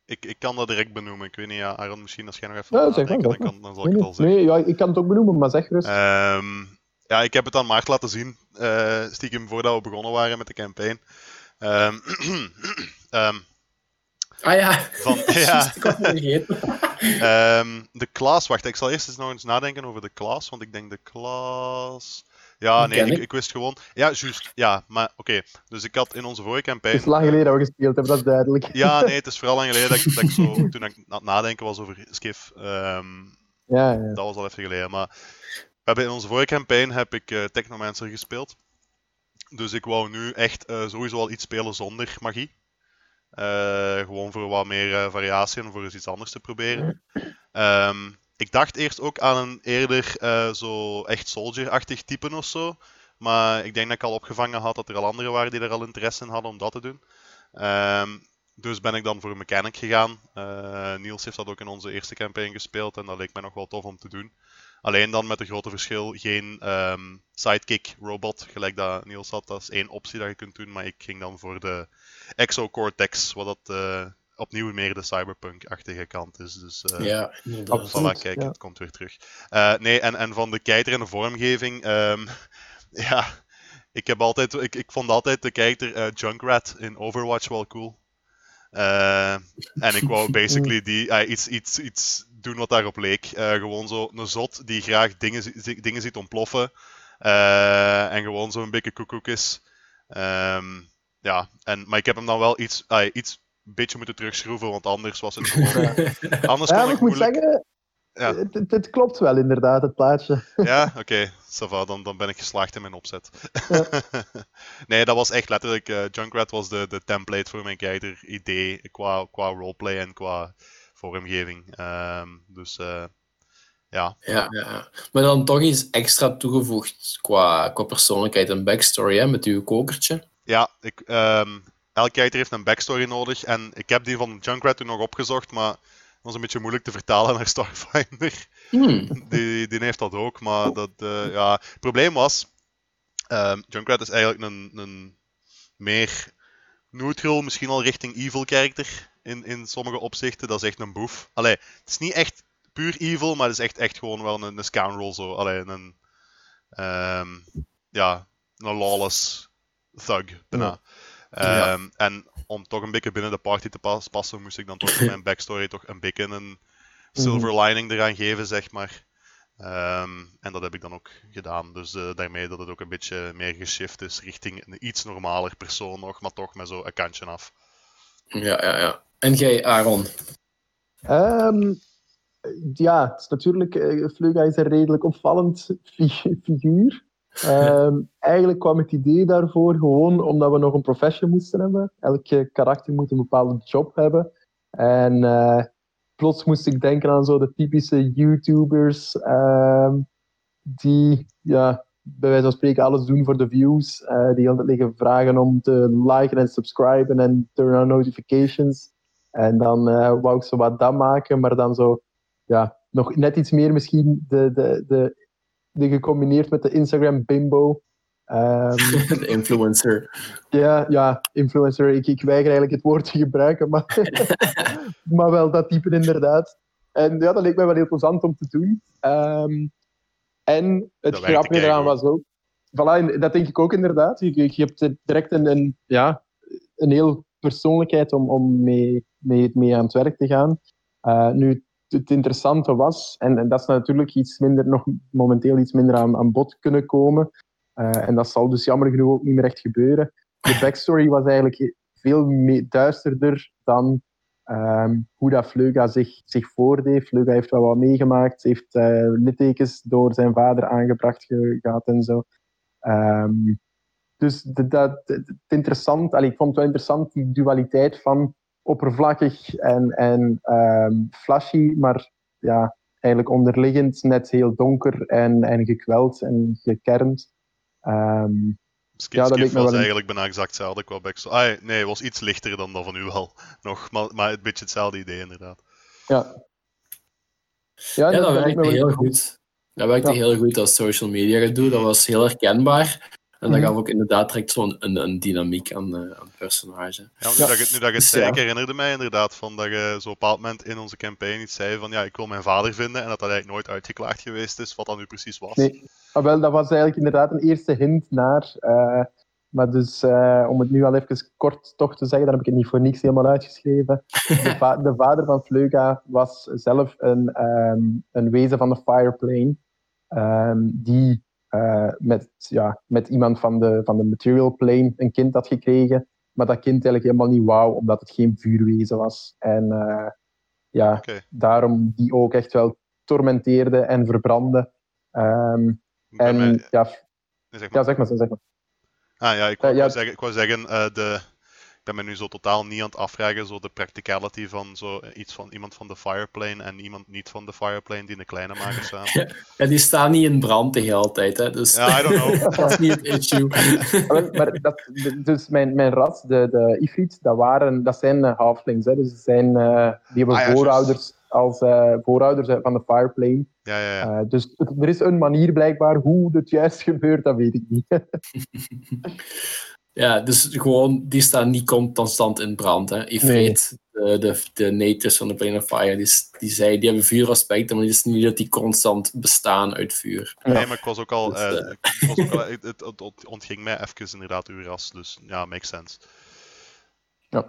Ik, ik kan dat direct benoemen. Ik weet niet, ja, Aaron, misschien als jij nog even ja, zeg dan, kan, dan zal ik het al zeggen. Nee, ja, ik kan het ook benoemen, maar zeg rust. Um, ja, ik heb het aan Maart laten zien, uh, stiekem voordat we begonnen waren met de campaign. Um, um, Ah ja. Van, ja. um, de klas, wacht, ik zal eerst eens nog eens nadenken over de klas, want ik denk de klas. Ja, nee, ik, ik, wist gewoon. Ja, juist. Ja, maar oké. Dus ik had in onze vorige campagne. Het is lang geleden dat we gespeeld hebben, dat is duidelijk. Ja, nee, het is vooral lang geleden dat ik, dat ik zo, toen ik aan het nadenken was over Skiff. Um, ja, ja, Dat was al even geleden. Maar we hebben in onze vorige campagne heb ik uh, Technomancer gespeeld. Dus ik wou nu echt uh, sowieso al iets spelen zonder magie. Uh, gewoon voor wat meer variatie en voor eens iets anders te proberen. Um, ik dacht eerst ook aan een eerder uh, zo echt soldier-achtig type of zo. Maar ik denk dat ik al opgevangen had dat er al anderen waren die er al interesse in hadden om dat te doen. Um, dus ben ik dan voor een mechanic gegaan. Niels heeft dat ook in onze eerste campaign gespeeld en dat leek mij nog wel tof om te doen. Alleen dan met een grote verschil, geen um, sidekick robot, gelijk dat Niels had. Dat is één optie dat je kunt doen, maar ik ging dan voor de Exocortex, wat dat uh, opnieuw meer de cyberpunk-achtige kant is. Dus uh, ja, voilà, kijk, het komt weer terug. Uh, nee, en, en van de kijker en de vormgeving, um, ja, ik, heb altijd, ik, ik vond altijd de kijker Junkrat in Overwatch wel cool. en ik wou basically die, iets, iets, iets doen wat daarop leek. gewoon zo een zot die graag dingen, dingen ziet ontploffen. en gewoon zo'n beetje koekoek is. Ehm, ja, en, maar ik heb hem dan wel iets, uh, iets een beetje moeten terugschroeven, want anders was het gewoon. anders ja, ik moet zeggen, ja. Het, het, klopt wel inderdaad, het plaatje. Ja, oké. Okay. Dan, dan ben ik geslaagd in mijn opzet. Ja. nee, dat was echt letterlijk. Uh, Junkrat was de, de template voor mijn kijker idee qua, qua roleplay en qua vormgeving. Um, dus uh, ja. Ja, ja. Maar dan toch iets extra toegevoegd qua, qua persoonlijkheid en backstory hè, met uw kokertje. Ja, ik, um, elke kijker heeft een backstory nodig. En ik heb die van Junkrat toen nog opgezocht, maar was een beetje moeilijk te vertalen naar Starfinder. Hmm. Die, die heeft dat ook, maar dat, uh, ja, het probleem was, uh, Junkrat is eigenlijk een, een meer neutral, misschien al richting evil character in, in sommige opzichten. Dat is echt een boef. Allee, het is niet echt puur evil, maar het is echt, echt gewoon wel een, een scoundrel zo. Allee, een, um, ja, een lawless thug, bijna. Ja. Um, en om toch een beetje binnen de party te pas, passen, moest ik dan toch mijn backstory toch een beetje een silver lining eraan geven, zeg maar. Um, en dat heb ik dan ook gedaan. Dus uh, daarmee dat het ook een beetje meer geshift is richting een iets normaler persoon nog, maar toch met zo'n kantje af. Ja, ja, ja. En jij, Aaron? Um, ja, het is natuurlijk, uh, Fluga is een redelijk opvallend figuur. Um, eigenlijk kwam het idee daarvoor gewoon omdat we nog een profession moesten hebben. Elke karakter moet een bepaalde job hebben. En uh, plots moest ik denken aan zo de typische YouTubers um, die ja, bij wijze van spreken alles doen voor de views. Uh, die altijd liggen vragen om te liken en subscriben en turn on notifications. En dan wou ik zo wat dat maken, maar dan zo ja, nog net iets meer misschien de, de, de die gecombineerd met de Instagram bimbo. Um, de influencer. Ja, ja influencer. Ik, ik weiger eigenlijk het woord te gebruiken, maar, maar wel dat type inderdaad. En ja, dat leek mij wel heel plezant om te doen. Um, en het grapje eraan was ook... Voilà, dat denk ik ook inderdaad. Je, je hebt direct een, een, ja, een heel persoonlijkheid om, om mee, mee, mee aan het werk te gaan. Uh, nu, het interessante was, en, dat is natuurlijk iets minder, nog momenteel iets minder aan, aan bod kunnen komen. Uh, en dat zal dus jammer genoeg ook niet meer echt gebeuren. De backstory was eigenlijk veel duisterder dan um, hoe dat Vleuga zich, zich voordeed. Vleuga heeft wel wat meegemaakt, heeft uh, littekens door zijn vader aangebracht gehad en zo. Um, dus dat, het interessant, ik vond het wel interessant, die dualiteit van oppervlakkig en, en um, flashy, maar ja, eigenlijk onderliggend net heel donker en, en gekweld en gekernd. Um, Skip, ja, dat Skip was eigenlijk bijna exact hetzelfde qua backstory. Ah, nee, het was iets lichter dan dat van u wel. Nog, maar, maar een beetje hetzelfde idee inderdaad. Ja, ja, ja dat, dat werkte heel goed. Dat werkte ja. heel goed als social media gedoe. Dat was heel herkenbaar. En dat mhm. gaf ook inderdaad direct zo'n een, een, dynamiek aan, uh, aan het personage. Ja, nu, Dat, je, nu dat je het zei, ik herinnerde mij inderdaad van dat je zo op een bepaald moment in onze campaign iets zei van ja, ik wil mijn vader vinden en dat dat eigenlijk nooit uitgeklaagd geweest is, wat dat nu precies was. Nee, maar wel, dat was eigenlijk inderdaad een eerste hint naar... Uh, maar dus, uh, om het nu al even kort toch te zeggen, dan heb ik het niet voor niks helemaal uitgeschreven. De, va de vader van Fleuga was zelf een, um, een wezen van de Fireplane, um, die uh, met, ja, met iemand van de, van de material plane een kind had gekregen. Maar dat kind eigenlijk helemaal niet wou, omdat het geen vuurwezen was. En uh, ja, okay. daarom die ook echt wel tormenteerde en verbrandde. Um, en mij... ja, zeg maar. ja, zeg maar, zeg maar. Ah ja, ik wou, ja. zeggen, ik wou zeggen de, ben me nu zo totaal niet aan het afvragen, zo de practicality van zo iets van iemand van de Fireplane en iemand niet van de Fireplane die een kleine maken samen. Ja, die staan niet in brand de hele tijd, hè. Dus ja, I don't know. dat is niet het issue. maar dat, dus mijn, mijn ras, de, de Ifrit, dat, waren, dat zijn uh, halflings, hè. Dus zijn, uh, die hebben ah, ja, voorouders als uh, voorouders van de Fireplane. Ja, ja, ja. Uh, dus er is een manier blijkbaar hoe het juist gebeurt, dat weet ik niet. Ja, dus gewoon, die staan niet constant in brand. Hè. Ifrit, nee. de, de, de natives van de Plane of Fire, die, die, zei, die hebben vuuraspecten, maar het is niet dat die constant bestaan uit vuur. Nee, maar ik was ook al, dus, uh, ik was ook al het, het, ontging mij even inderdaad uw ras, dus ja, makes sense. Ja,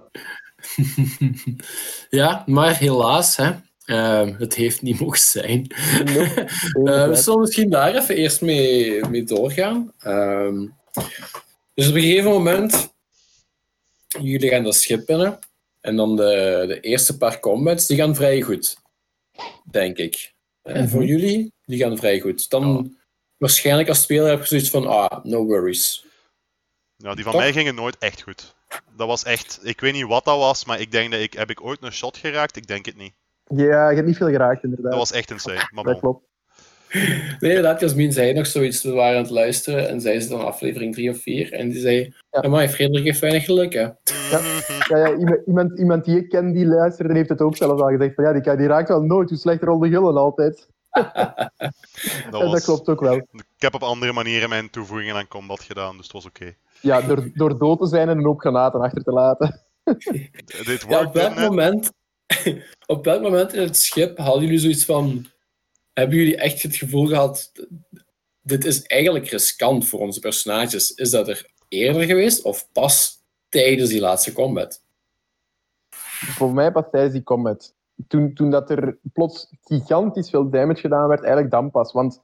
ja maar helaas, hè, Uh, het heeft niet mogen zijn. uh, we zullen misschien daar even eerst mee, mee doorgaan. Uh, dus op een gegeven moment, jullie gaan dat schip binnen. En dan de, de eerste paar combats, die gaan vrij goed. Denk ik. En voor mhm. jullie, die gaan vrij goed. Dan waarschijnlijk als speler heb je zoiets van, ah, no worries. Nou, die van mij gingen nooit echt goed. Dat was echt, ik weet niet wat dat was, maar ik denk dat ik, heb ik ooit een shot geraakt? Ik denk het niet. Ja, je hebt niet veel geraakt inderdaad. Dat was echt insane. Maar dat klopt. Nee, inderdaad, Jasmin zei nog zoiets. We waren aan het luisteren en zei ze dan aflevering 3 of 4. En die zei: ja. maar Frederik heeft weinig geluk, hè? Ja, ja, ja iemand, iemand die ik ken die luisterde, heeft het ook zelf al gezegd: van ja, die, die raakt wel nooit. Hoe slechter rolde gullen altijd. dat, en dat klopt ook wel. Ik heb op andere manieren mijn toevoegingen aan combat gedaan, dus het was oké. Ja, door, door dood te zijn en een hoop granaten achter te laten. Dit ja, op welk moment, op welk moment in het schip hadden jullie zoiets van hebben jullie echt het gevoel gehad, dit is eigenlijk riskant voor onze personages? Is dat er eerder geweest of pas tijdens die laatste combat? Voor mij pas tijdens die combat. Toen, toen dat er plots gigantisch veel damage gedaan werd, eigenlijk dan pas. Want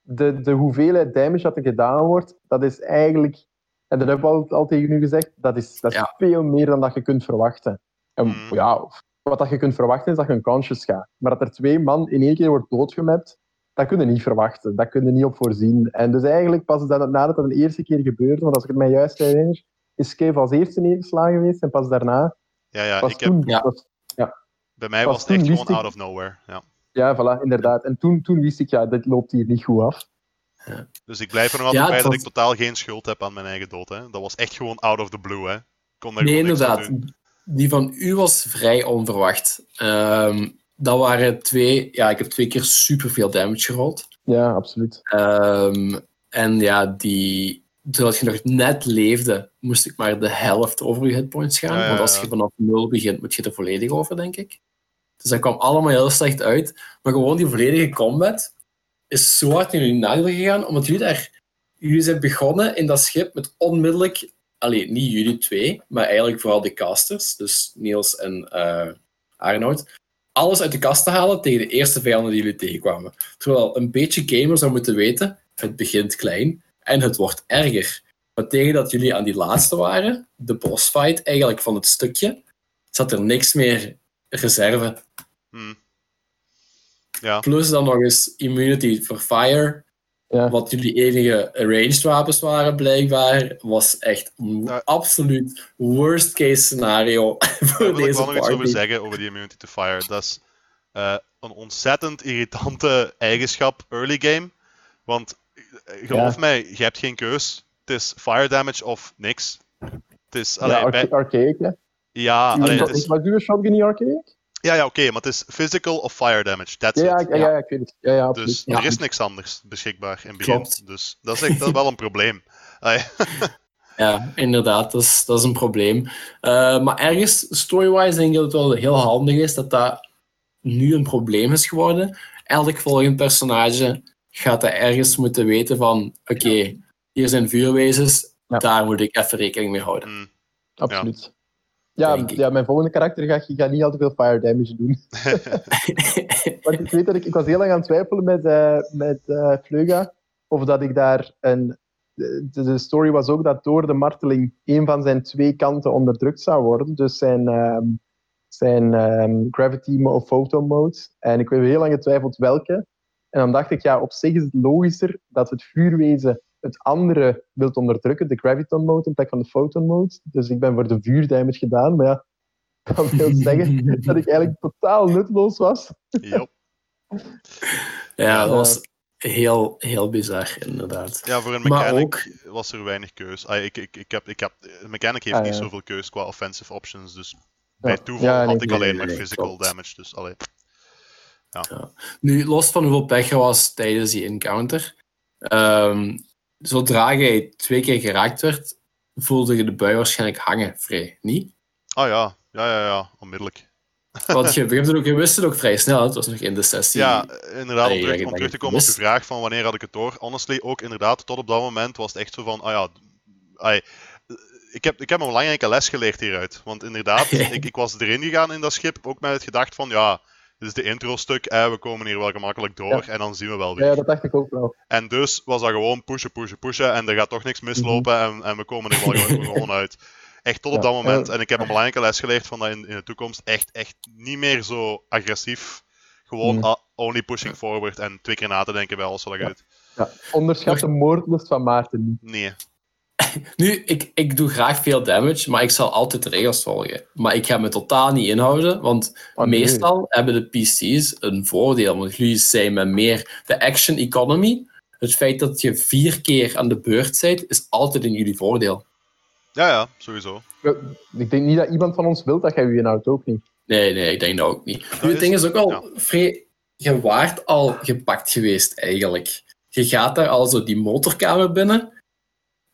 de, de hoeveelheid damage dat er gedaan wordt, dat is eigenlijk, en dat heb ik al, al tegen u gezegd, dat is, dat is veel meer dan dat je kunt verwachten. En mm. ja, wat dat je kunt verwachten is dat je een conscious gaat. Maar dat er twee man in één keer wordt doodgemapt, dat kun je niet verwachten. Dat kun je niet op voorzien. En dus eigenlijk pas dat, nadat dat de eerste keer gebeurde, want als ik het mij juist herinner, is Kev als eerste neergeslagen geweest en pas daarna... Ja, ja, ik heb... ja. ja. Bij mij was het echt gewoon out of nowhere. Ja, ja voilà, inderdaad. En toen, toen wist ik, ja, dit loopt hier niet goed af. Ja. Dus ik blijf er nog altijd bij dat ik totaal geen schuld heb aan mijn eigen dood. Hè. Dat was echt gewoon out of the blue. Hè. Kon nee, inderdaad die van u was vrij onverwacht. Um, dat waren twee... Ja, ik heb twee keer superveel damage gerold. Ja, absoluut. Um, en ja, die... Terwijl je nog net leefde, moest ik maar de helft over je hitpoints gaan. Want als je vanaf nul begint, moet je er volledig over, denk ik. Dus dat kwam allemaal heel slecht uit. Maar gewoon die volledige combat is zo hard in jullie nadeel gegaan, omdat jullie daar... Jullie zijn begonnen in dat schip met onmiddellijk alleen niet jullie twee, maar eigenlijk vooral de casters, dus Niels en uh, Arnoud, alles uit de kast te halen tegen de eerste vijanden die jullie tegenkwamen. Terwijl een beetje gamer zou moeten weten, het begint klein en het wordt erger. Maar tegen dat jullie aan die laatste waren, de bossfight eigenlijk van het stukje, zat er niks meer reserve. Hmm. Ja. Plus dan nog eens immunity for fire, ja. Wat jullie enige ranged wapens waren, blijkbaar, was echt een absoluut worst case scenario voor ja, deze Ik wil nog iets over zeggen over die immunity to fire. Dat is uh, een ontzettend irritante eigenschap early game. Want eh, geloof ja. mij, je hebt geen keus. Het is fire damage of niks. Het is, allee, ja, bij... archaic, Ja, allee, het is... Maar shotgun niet archaic? Ja, ja oké, maar het is physical of fire damage. That's ja, it. Ja, ja, ik weet het. Ja, ja, dus er is niks anders beschikbaar in het begin. Dus dat is, echt, dat is wel een probleem. ja, inderdaad, dat is, dat is een probleem. Uh, maar ergens, story-wise, denk ik dat het wel heel handig is dat dat nu een probleem is geworden. Elk volgend personage gaat er ergens moeten weten van oké, hier zijn vuurwezens, daar moet ik even rekening mee houden. Mm. Absoluut. Ja, ja, mijn volgende karakter gaat, gaat niet al te veel fire damage doen. Want ik weet dat ik, ik was heel lang aan het twijfelen met, uh, met uh, Vleuga of dat ik daar een. De, de, story was ook dat door de marteling een van zijn twee kanten onderdrukt zou worden. Dus zijn, um, zijn um, gravity of photo mode. En ik heb heel lang getwijfeld welke. En dan dacht ik, ja, op zich is het logischer dat het vuurwezen het andere wilt onderdrukken, de graviton mode in plek van de photon mode. Dus ik ben voor de vuurdamage gedaan, maar ja, dat wil zeggen dat ik eigenlijk totaal nutloos was. Yep. Ja, dat was heel, heel bizar, inderdaad. Ja, voor een mechanic ook... was er weinig keus. Ah, ik, ik, ik heb, ik heb, een mechanic heeft ah, niet zoveel keus qua offensive options, dus bij toeval had ik alleen maar physical damage. Dus, allee. Ja. Nu, los van hoeveel pech er was tijdens die encounter, um, zodra jij twee keer geraakt werd, voelde je de bui waarschijnlijk hangen vrij, niet? Ah oh, ja, ja, ja, ja, onmiddellijk. Want je, ook, je wist het ook vrij snel, het was nog in de sessie. Ja, inderdaad, om terug, om terug te komen op de vraag van wanneer had ik het door. Honestly, ook inderdaad, tot op dat moment was het echt zo van, ah ja, ay, ik, heb, ik heb een belangrijke les geleerd hieruit. Want inderdaad, ik, ik was erin gegaan in dat schip, ook met het gedacht van, ja, dit is de intro-stuk, eh, we komen hier wel gemakkelijk door en dan zien we wel weer. Ja, dat dacht ik ook wel. En dus was dat gewoon pushen, pushen, pushen en er gaat toch niks mislopen Mhm. en, en we komen er wel gewoon, gewoon uit. Echt tot op Ja, dat moment. eh, En ik heb een belangrijke les geleerd van dat in, in de toekomst. Echt, echt niet meer zo agressief. Gewoon Mhm. only pushing forward en twee keer na te denken bij alles wat je doet. Ja. Onderschat de moordlust van Maarten niet. Nee. Nu, ik, ik doe graag veel damage, maar ik zal altijd de regels volgen. Maar ik ga me totaal niet inhouden, want Oh, nee. meestal hebben de PC's een voordeel. Want jullie zijn met meer de action economy. Het feit dat je vier keer aan de beurt bent, is altijd in jullie voordeel. Ja, ja, sowieso. Ik denk niet dat iemand van ons wil dat jij je inhoudt, ook niet. Nee, nee, ik denk dat ook niet. Nu, is- het ding is ook al, ja. vrij, je waart al gepakt geweest eigenlijk. Je gaat daar al zo die motorkamer binnen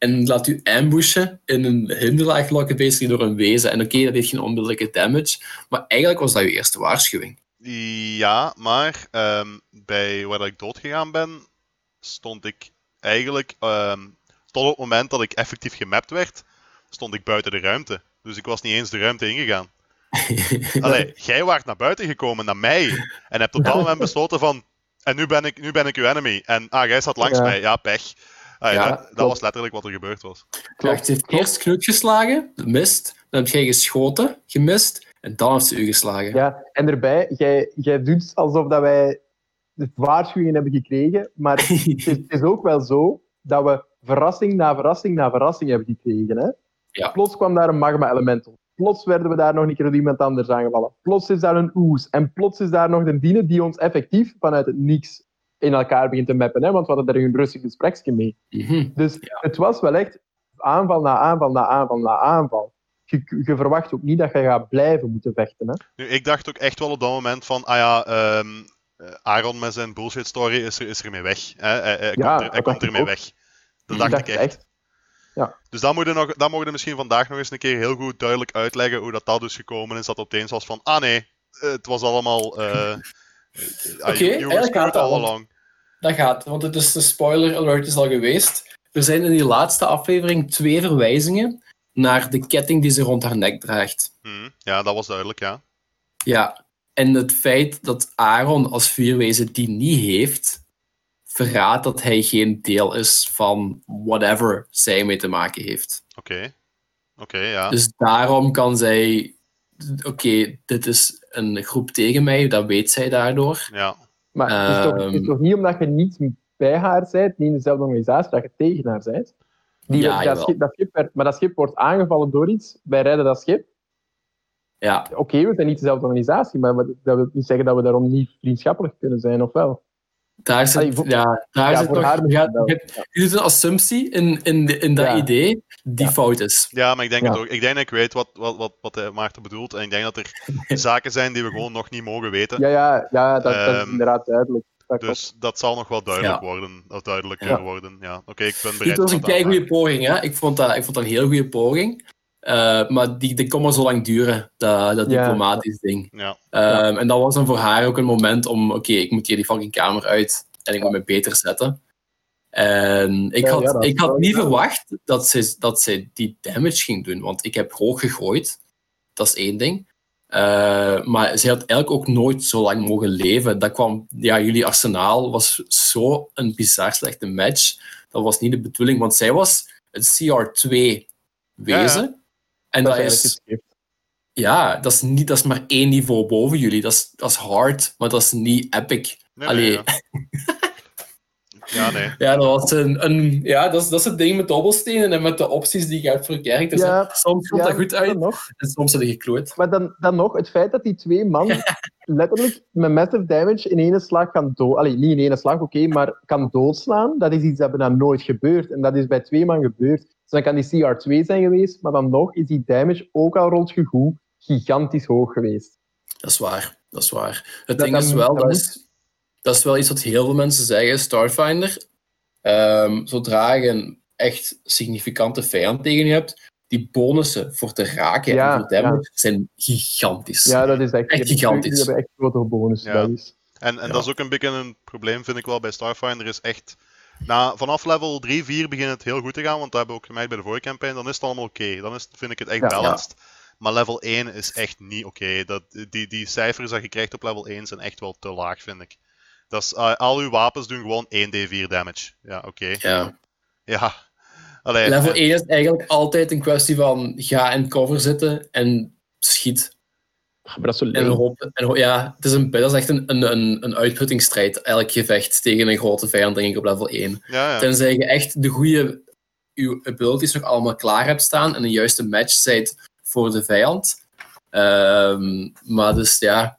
en laat u ambushen in een hinderlaag lokken basically door een wezen. En oké, dat heeft geen onmiddellijke damage, maar eigenlijk was dat je eerste waarschuwing. Ja, maar ehm, bij waar ik doodgegaan ben, stond ik eigenlijk, ehm, tot op het moment dat ik effectief gemapt werd, stond ik buiten de ruimte. Dus ik was niet eens de ruimte ingegaan. Allee, jij waart naar buiten gekomen, naar mij, en hebt op dat moment besloten van, en nu ben ik, nu ben ik uw enemy. En ah, jij zat langs Ja. mij, ja, pech. Ah, ja, Ja, dat, dat klopt. was letterlijk wat er gebeurd was. Kracht heeft eerst Knut geslagen, mist. Dan heb jij geschoten, gemist. En dan heeft ze u geslagen. Ja, en erbij, jij, jij doet alsof dat wij de waarschuwingen hebben gekregen, maar het is, het is ook wel zo dat we verrassing na verrassing na verrassing hebben gekregen. Hè? Ja. Plots kwam daar een magma-element op. Plots werden we daar nog een keer door iemand anders aangevallen. Plots is daar een oes. En plots is daar nog een diene die ons effectief vanuit het niks in elkaar begint te mappen. Hè? Want we hadden daar een rustig gespreksje mee. Mhm. Dus Ja. het was wel echt aanval na aanval na aanval na aanval. Je, je verwacht ook niet dat je gaat blijven moeten vechten. Hè? Nu, ik dacht ook echt wel op dat moment van, ah ja, ehm, eh, Aaron met zijn bullshit story is, er, is ermee weg. Hè? Hij, hij, Ja, komt, er, hij komt ook. weg. Dat dacht dacht ik echt. Dus dat moet je nog, dat mogen we misschien vandaag nog eens een keer heel goed duidelijk uitleggen hoe dat, dat dus gekomen is. Dat opeens was van, ah nee, het was allemaal... eh uh, Oké, eigenlijk all want- along. Dat gaat, want het is de spoiler alert is al geweest. Er zijn in die laatste aflevering twee verwijzingen naar de ketting die ze rond haar nek draagt. Hm, ja, dat was duidelijk, ja. Ja, en het feit dat Aaron als vuurwezen die niet heeft, verraadt dat hij geen deel is van whatever zij mee te maken heeft. Oké. Oké, ja. Dus daarom kan zij. Oké, dit is een groep tegen mij, dat weet zij daardoor. Ja. Maar het, is toch, het is Ehm. toch niet omdat je niet bij haar bent, niet in dezelfde organisatie, dat je tegen haar bent? Die, Ja, dat, schip, dat schip werd, maar dat schip wordt aangevallen door iets. Wij rijden dat schip. Ja, Oké, we zijn niet dezelfde organisatie, maar dat wil niet zeggen dat we daarom niet vriendschappelijk kunnen zijn, of wel? Daar zit, Allee, voor- ja, daar ja, nog. haar Je, doet een assumptie in, in, de- in dat Ja. idee die Ja. fout is. Ja, maar ik denk, Ja. het ook, ik denk dat ik weet wat, wat, wat, wat eh, Maarten bedoelt. En ik denk dat er zaken zijn die we gewoon nog niet mogen weten. Ja, ja, ja dat, dat is Ehm, inderdaad duidelijk. Dat klopt. Dus dat zal nog wel duidelijk Ja. worden. Of duidelijker Ja. worden. Ja, oké, ik ben bereid. Dit was een goede poging, hè? Ik vond dat, ik vond dat een heel goede poging. Eh, maar die, die kon maar zo lang duren, dat, dat Ja. diplomatisch ding. Ja, Ehm, En dat was dan voor haar ook een moment om, oké, ik moet hier die fucking kamer uit en ik moet me beter zetten. En ik had, ja, ik had niet verwacht dat ze, dat ze die damage ging doen, want ik heb hoog gegooid. Dat is één ding. Eh, maar ze had eigenlijk ook nooit zo lang mogen leven. Dat kwam, ja, jullie arsenaal was zo een bizar slechte match. Dat was niet de bedoeling, want zij was het CR2 wezen. En dat, is, ja, dat is, niet, dat is maar één niveau boven jullie. Dat is, dat is hard, maar dat is niet epic. nee, Allee. nee, ja. ja, nee. Ja, dat, was een, een, ja dat, is, dat is het ding met dobbelstenen en met de opties die je hebt voor characters. hè. Ja, soms komt Ja, dat goed uit dan nog. en soms zit je geklooid. Maar dan, dan nog, het feit dat die twee man letterlijk met massive damage in ene slag kan dood... Allee, niet in ene slag, oké, maar kan doodslaan, dat is iets dat bijna nooit gebeurt. En dat is bij twee man gebeurd. Dus dan kan die CR2 zijn geweest, maar dan nog is die damage ook al rond gegoe gigantisch hoog geweest. Dat is waar, dat is waar. Het Dat- ding is wel, dat is, dat is wel iets wat heel veel mensen zeggen, Starfinder. Ehm, zodra je een echt significante vijand tegen je hebt, die bonussen voor te raken Ja, en voor damage zijn gigantisch. Ja, dat is echt, Echt die hebben- gigantisch. Die hebben echt grote bonus. Ja. En, en Ja. dat is ook een beetje een probleem, vind ik wel, bij Starfinder. Is echt, na, vanaf level 3, 4 begint het heel goed te gaan, want dat hebben we ook gemerkt bij de vorige campaign. Dan is het allemaal oké. Dan is, vind ik het echt Ja. balanced. Maar level 1 is echt niet oké. Dat Die, die cijfers dat je krijgt op level 1 zijn echt wel te laag, vind ik. Dat is, uh, al uw wapens doen gewoon 1d4 damage. Ja, oké. Ja. Ja. Allee, Level eh, 1 is eigenlijk altijd een kwestie van ga in cover zitten en schiet. Maar dat is zo En hoop, ja, het is een, dat is echt een, een, een, een uitputtingsstrijd, elk gevecht tegen een grote vijand, denk ik, op level 1. Ja, ja. Tenzij je echt de goede je abilities nog allemaal klaar hebt staan en een juiste match zijt voor de vijand. Ehm, maar dus ja,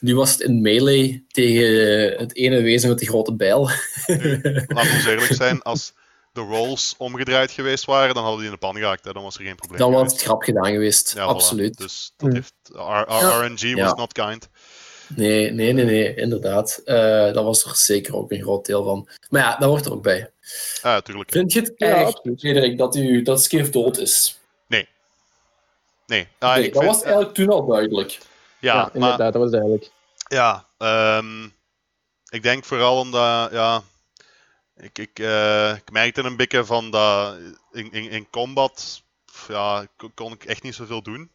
nu was het in melee tegen het ene wezen met die grote bijl. Nu, Laten we eens eerlijk zijn, als de rolls omgedraaid geweest waren, dan hadden die in de pan geraakt. Hè. Dan was er geen probleem Dan was het grap gedaan geweest, Ja, voilà. absoluut. Dus dat Hm. heeft, R- R- Ja. RNG was Ja. not kind. Nee, nee, nee, nee, inderdaad. Eh dat was er zeker ook een groot deel van. Maar ja, dat hoort er ook bij. Ja, tuurlijk. Vind je het erg. Frederik, dat, u, dat Skiff dood is? Nee, ah, Nee, ik dat vind- was eigenlijk toen al duidelijk. Ja, Ja, maar inderdaad, dat was duidelijk. Ja, ehm, ik denk vooral omdat, ja, ik, ik, eh, ik merkte een beetje van dat in, in, in combat, ja, kon- ik echt niet zoveel doen.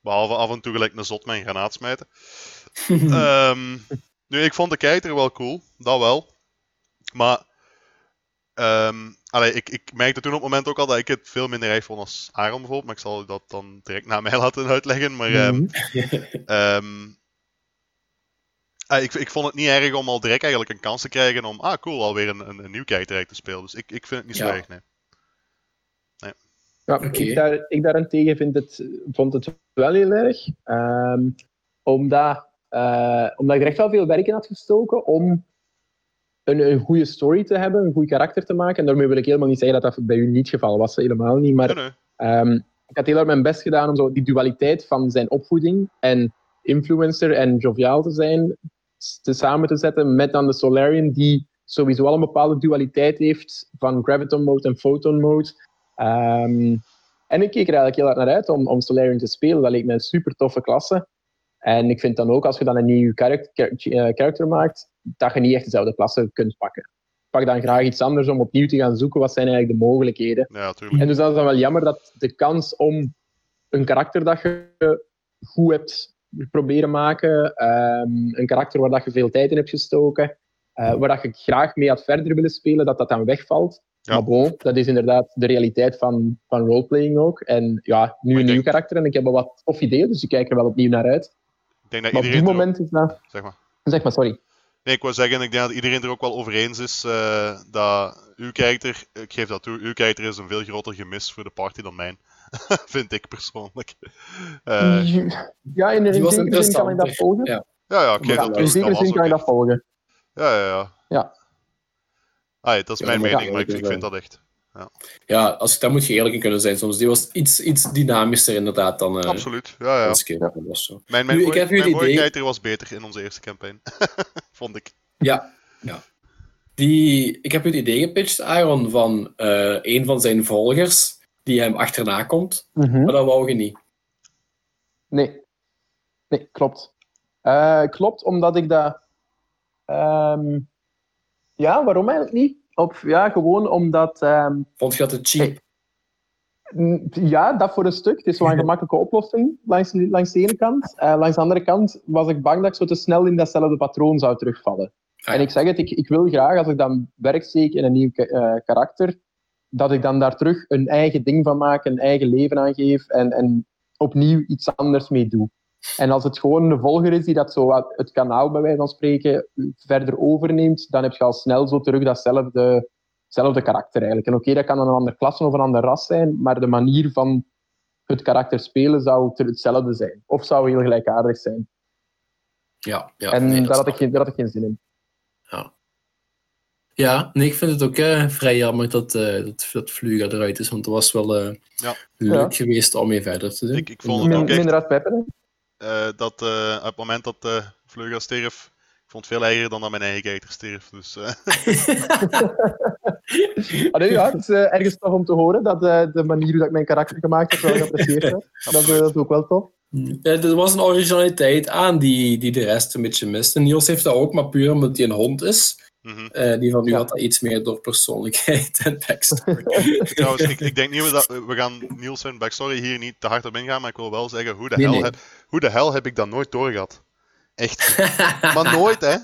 Behalve af en toe gelijk een zot een granaat smijten. Ehm, nu, ik vond de kijker wel cool, dat wel. Maar, allee, ik, ik merkte toen op het moment ook al dat ik het veel minder erg vond als Aaron bijvoorbeeld. Maar ik zal dat dan direct naar mij laten uitleggen. Maar. Ehm, ah, ik, ik vond het niet erg om al direct eigenlijk een kans te krijgen om, ah cool, alweer een, een, een nieuw karakter te spelen. Dus ik, ik vind het niet zo Ja. erg, nee. Ja, ik, daar, ik daarentegen vind het, vond het wel heel erg. Ehm, omdat, eh, omdat ik er echt wel veel werk in had gestoken om een, een goede story te hebben, een goed karakter te maken. En daarmee wil ik helemaal niet zeggen dat dat bij u niet het geval was, helemaal niet. Maar Nee, nee. Ehm, ik had heel erg mijn best gedaan om zo die dualiteit van zijn opvoeding en influencer en joviaal te zijn, te samen te zetten met dan de Solarian, die sowieso al een bepaalde dualiteit heeft van graviton mode en photon mode. Ehm, en ik keek er eigenlijk heel hard naar uit om, om Solarian te spelen. Dat leek me een super toffe klasse. En ik vind dan ook, als je dan een nieuw karakter, karakter maakt, dat je niet echt dezelfde klasse kunt pakken. Pak dan graag iets anders om opnieuw te gaan zoeken. Wat zijn eigenlijk de mogelijkheden? Ja, tuurlijk. En dus dat is dan wel jammer dat de kans om een karakter dat je goed hebt proberen maken, ehm, een karakter waar dat je veel tijd in hebt gestoken, eh, waar dat je graag mee had verder willen spelen, dat dat dan wegvalt. Ja. Maar bon, dat is inderdaad de realiteit van, van roleplaying ook. En ja, nu een nieuw karakter en ik heb wel wat tof ideeën, dus ik kijk er wel opnieuw naar uit. Ik denk dat Maar op iedereen dit er ook- moment is dat... zeg maar. Zeg maar, sorry. Nee, ik wou zeggen, ik denk dat iedereen er ook wel over eens is eh, dat uw karakter, ik geef dat toe, uw karakter is een veel groter gemis voor de party dan mijn. Vind ik persoonlijk. Eh, ja, in, zekere zin kan ik dat volgen. Ja. ja, ja, Ja, dat in zekere zin kan ik dat volgen. Ja, ja, ja. Ja. Ja, dat is Ja, mijn mening, ja, maar ik, vind dat echt. Ja, als ik, daar moet je eerlijk in kunnen zijn soms. Die was iets, iets dynamischer inderdaad dan, eh Absoluut. Ja, ja. Ja. Was zo. Mijn, mijn, Nu, ik heb mijn idee- was beter in onze eerste campaign. Vond ik. Ja, ja. Die, ik heb het idee gepitcht, Aaron, van eh, een van zijn volgers die hem achterna komt, Mhm. maar dat wou je niet. Nee. Nee, klopt. Eh, klopt, omdat ik dat... ehm, ja, waarom eigenlijk niet? Op, ja, gewoon omdat... ehm, Vond je dat te cheap? ja, dat voor een stuk. Het is wel een gemakkelijke oplossing langs, langs de ene kant. Eh, langs de andere kant was ik bang dat ik zo te snel in datzelfde patroon zou terugvallen. Ah, En ik zeg het, ik, ik wil graag, als ik dan werk steek in een nieuw eh, karakter, dat ik dan daar terug een eigen ding van maak, een eigen leven aan geef en, en opnieuw iets anders mee doe. En als het gewoon een volger is die dat zo het kanaal, bij wijze van spreken, verder overneemt, dan heb je al snel zo terug datzelfde, hetzelfde karakter eigenlijk. En oké, dat kan dan een andere klasse of een ander ras zijn, maar de manier van het karakter spelen zou hetzelfde zijn. Of zou heel gelijkaardig zijn. Ja, ja, en nee, daar, had ik geen, daar had ik geen zin in. Ja, nee, ik vind het ook eh, vrij jammer dat, eh dat, dat Fluga eruit is, want het was wel eh, Ja. leuk geweest om mee verder te doen. Ik, ik vond het ook echt minder peppen. eh, dat eh, op het moment dat uh, Vleuga stierf, ik vond het veel erger dan dat mijn eigen karakter stierf. Dus, nee, ja, het is ergens tof om te horen dat eh, de manier hoe dat ik mijn karakter gemaakt heb wel geapprecieerd werd. Dat, dat is ook wel tof. Ja, er was een originaliteit aan die, die de rest een beetje mist. En Niels heeft dat ook, maar puur omdat hij een hond is. Mhm. Eh, die van nu Ja. had dat iets meer door persoonlijkheid en backstory. Trouwens, ik, ik denk niet dat we gaan Niels zijn backstory hier niet te hard op ingaan, maar ik wil wel zeggen hoe de, Nee, hel, nee. Heb, hoe de hel heb ik dat nooit doorgehad. Echt. Maar nooit, hè?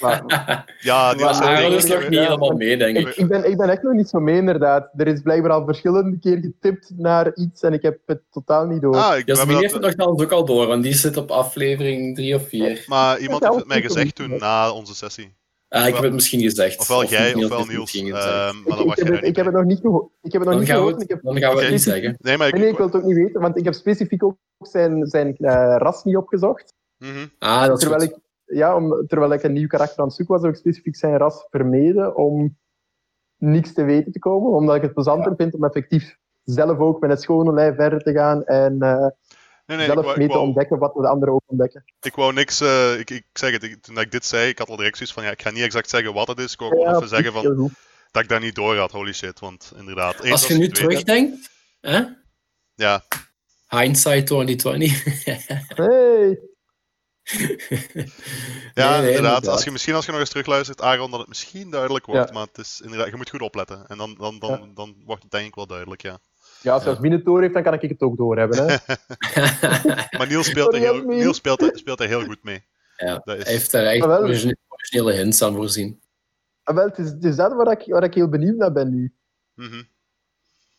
Maar, Ja, maar Aaron denk is ik- nog niet helemaal mee, denk ik, ik. ik, ben, ik ben echt nog niet zo mee, inderdaad. Er is blijkbaar al verschillende keer getipt naar iets en ik heb het totaal niet door. Ah, ik, heeft dat- het nogthans ook al door, want die zit op aflevering 3 of 4. maar iemand heeft het mij gezegd toen na onze sessie. Ah, ik heb het misschien gezegd. Ofwel Of jij, Niels ofwel Niels. Ehm, maar ik, dan heb het, ik heb het nog niet gehoord. Ik heb het nog Dan niet gaan, we gehoord. Ik heb, dan gaan we het niet zeggen. Nee, maar ik... nee, nee, ik wil het ook niet weten, want ik heb specifiek ook zijn, zijn eh, ras niet opgezocht. Mhm. Ah, dat is Terwijl goed. ik, ja, om, terwijl ik een nieuw karakter aan het zoeken was, heb ik specifiek zijn ras vermeden om niks te weten te komen. Omdat ik het plezanter vind om effectief zelf ook met het schone lijf verder te gaan en eh, Nee, nee, ik zelf wou, mee ik, te wou, ontdekken wat de anderen ook ontdekken. ik wou niks... eh, ik, ik zeg het, ik- toen ik dit zei, ik had al direct zoiets van, ja, ik ga niet exact zeggen wat het is. Ik wou gewoon Ja, even zeggen van, dat ik daar niet door had. Holy shit, want inderdaad... Als je nu hebt- terugdenkt, hè? Ja, hindsight 2020. Hey, Ja, Nee, nee, inderdaad. Als je, misschien als je nog eens terugluistert, Aaron, dat het misschien duidelijk wordt. Ja. Maar het is inderdaad, je moet goed opletten. En dan, dan, dan, Ja. dan wordt het denk ik wel duidelijk, ja. Ja, als Jasmin het door heeft, dan kan ik het ook doorhebben. Hè. Maar Niels speelt, er heel. Niels speelt, er, speelt er heel goed mee. ja, Dat is, hij heeft daar echt originele hints aan voorzien. Ah, wel, het, is, het is dat waar ik, waar ik heel benieuwd naar ben nu. Mhm.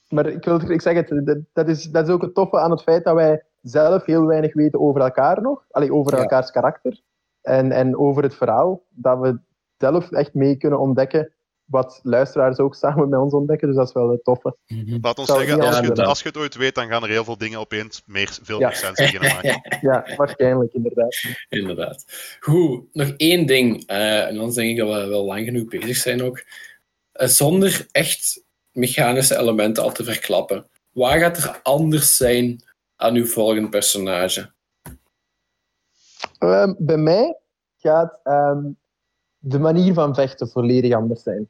Maar ik, wil, ik zeg het, dat, dat, is, dat is ook het toffe aan het feit dat wij zelf heel weinig weten over elkaar nog. Allee, over Ja. elkaars karakter. En, en over het verhaal. Dat we zelf echt mee kunnen ontdekken wat luisteraars ook samen met ons ontdekken. Dus dat is wel het toffe. Laat ons zeggen, als je, het, als je het ooit weet, dan gaan er heel veel dingen opeens meer, veel Ja. meer sens beginnen maken. Ja, waarschijnlijk inderdaad. Inderdaad. Goed, nog één ding. eh, en dan denk ik dat we wel lang genoeg bezig zijn ook. Eh, zonder echt mechanische elementen al te verklappen. Waar gaat er anders zijn aan uw volgende personage? Ehm, bij mij gaat ehm, de manier van vechten volledig anders zijn.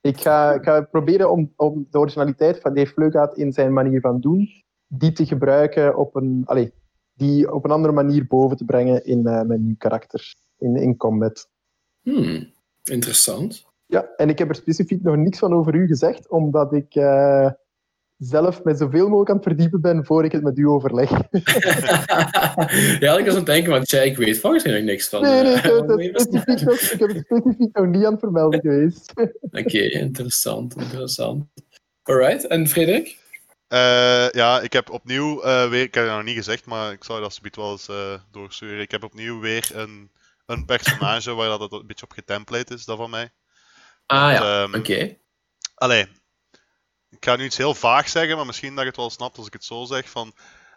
Ik ga, ik ga proberen om, om de originaliteit van Dave Fleugaat in zijn manier van doen, die te gebruiken op een, allee, die op een andere manier boven te brengen in eh, mijn nieuw karakter, in, in combat. Hmm, interessant. Ja, en ik heb er specifiek nog niks van over u gezegd, omdat ik eh, zelf met zoveel mogelijk aan het verdiepen ben voor ik het met u overleg. ja, ik was aan het denken, want jij, ik weet volgens mij nog niks van. Nee, nee, ik eh, specifiek nog, ik heb het specifiek nog niet aan het vermelden geweest. Oké, interessant, interessant. Alright, en Frederik? Eh, ja, ik heb opnieuw eh, weer, ik heb het nog niet gezegd, maar ik zou dat alsjeblieft wel eens eh, doorsturen. Ik heb opnieuw weer een, een personage waar dat het een beetje op getemplate is, dat van mij. Ah ja, Ehm, oké. Allee, ik ga nu iets heel vaag zeggen, maar misschien dat je het wel snapt als ik het zo zeg. Van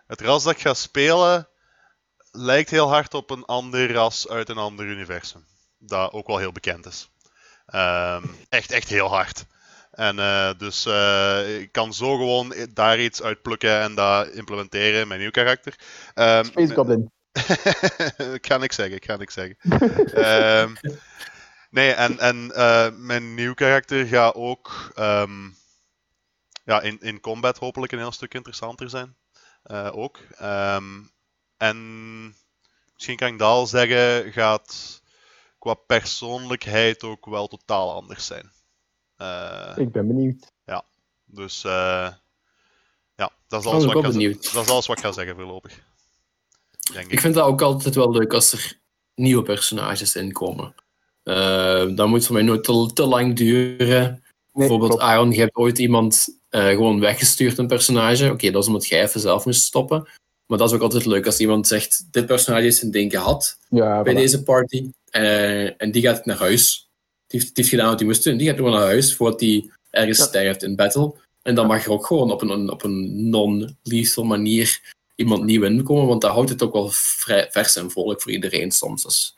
het ras dat ik ga spelen lijkt heel hard op een ander ras uit een ander universum. Dat ook wel heel bekend is. Ehm, echt, echt heel hard. En eh, dus eh, ik kan zo gewoon daar iets uit plukken en dat implementeren in mijn nieuw karakter. Ehm, Space Goblin. ik ga niks zeggen, ik ga niks zeggen. Ehm, nee, en, en eh, mijn nieuw karakter gaat ook ja, in, in combat hopelijk een heel stuk interessanter zijn. Eh, ook. Ehm, en misschien kan ik dat al zeggen, gaat qua persoonlijkheid ook wel totaal anders zijn. Eh, Ik ben benieuwd. dus eh, ja, dat is, Oh, alles wat ik ga, dat is alles wat ik ga zeggen voorlopig. Denk ik. Ik vind dat ook altijd wel leuk als er nieuwe personages inkomen. Eh dat moet voor mij nooit te, te lang duren. Bijvoorbeeld, klopt. Aaron, je hebt ooit iemand eh, gewoon weggestuurd, een personage. Oké, dat is omdat jij even zelf moest stoppen. Maar dat is ook altijd leuk als iemand zegt: Dit personage heeft zijn ding gehad Ja, bij voilà. deze party. eh, en die gaat naar huis. Die heeft, die heeft gedaan wat hij moest doen. Die gaat gewoon naar huis voordat hij ergens Ja. sterft in battle. En dan mag er ook gewoon op een, op een non-lethal manier iemand nieuw inkomen. Want dat houdt het ook wel vrij vers en vrolijk voor iedereen soms. Dat is,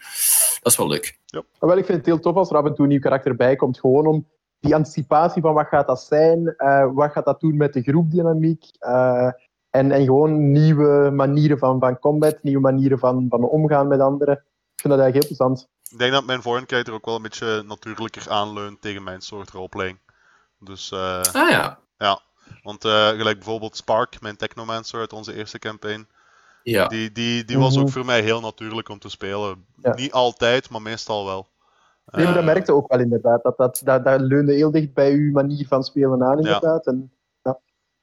dat is wel leuk. Maar wel, ik vind het heel tof als er af en toe een nieuw karakter bij komt. Gewoon om die anticipatie van wat gaat dat zijn, eh, wat gaat dat doen met de groepdynamiek. eh, en, en gewoon nieuwe manieren van, van combat, nieuwe manieren van, van omgaan met anderen. Ik vind dat eigenlijk heel plezant. Ik denk dat mijn vorige character ook wel een beetje natuurlijker aanleunt tegen mijn soort roleplaying. Dus eh, Ah ja. ja, want eh, gelijk bijvoorbeeld Spark, mijn Technomancer uit onze eerste campaign, ja. die, die, die was Mhm. ook voor mij heel natuurlijk om te spelen. Ja. Niet altijd, maar meestal wel. Nee, maar dat Eh, merkte ook wel inderdaad. Dat, dat, dat, dat leunde heel dicht bij uw manier van spelen aan, inderdaad. En,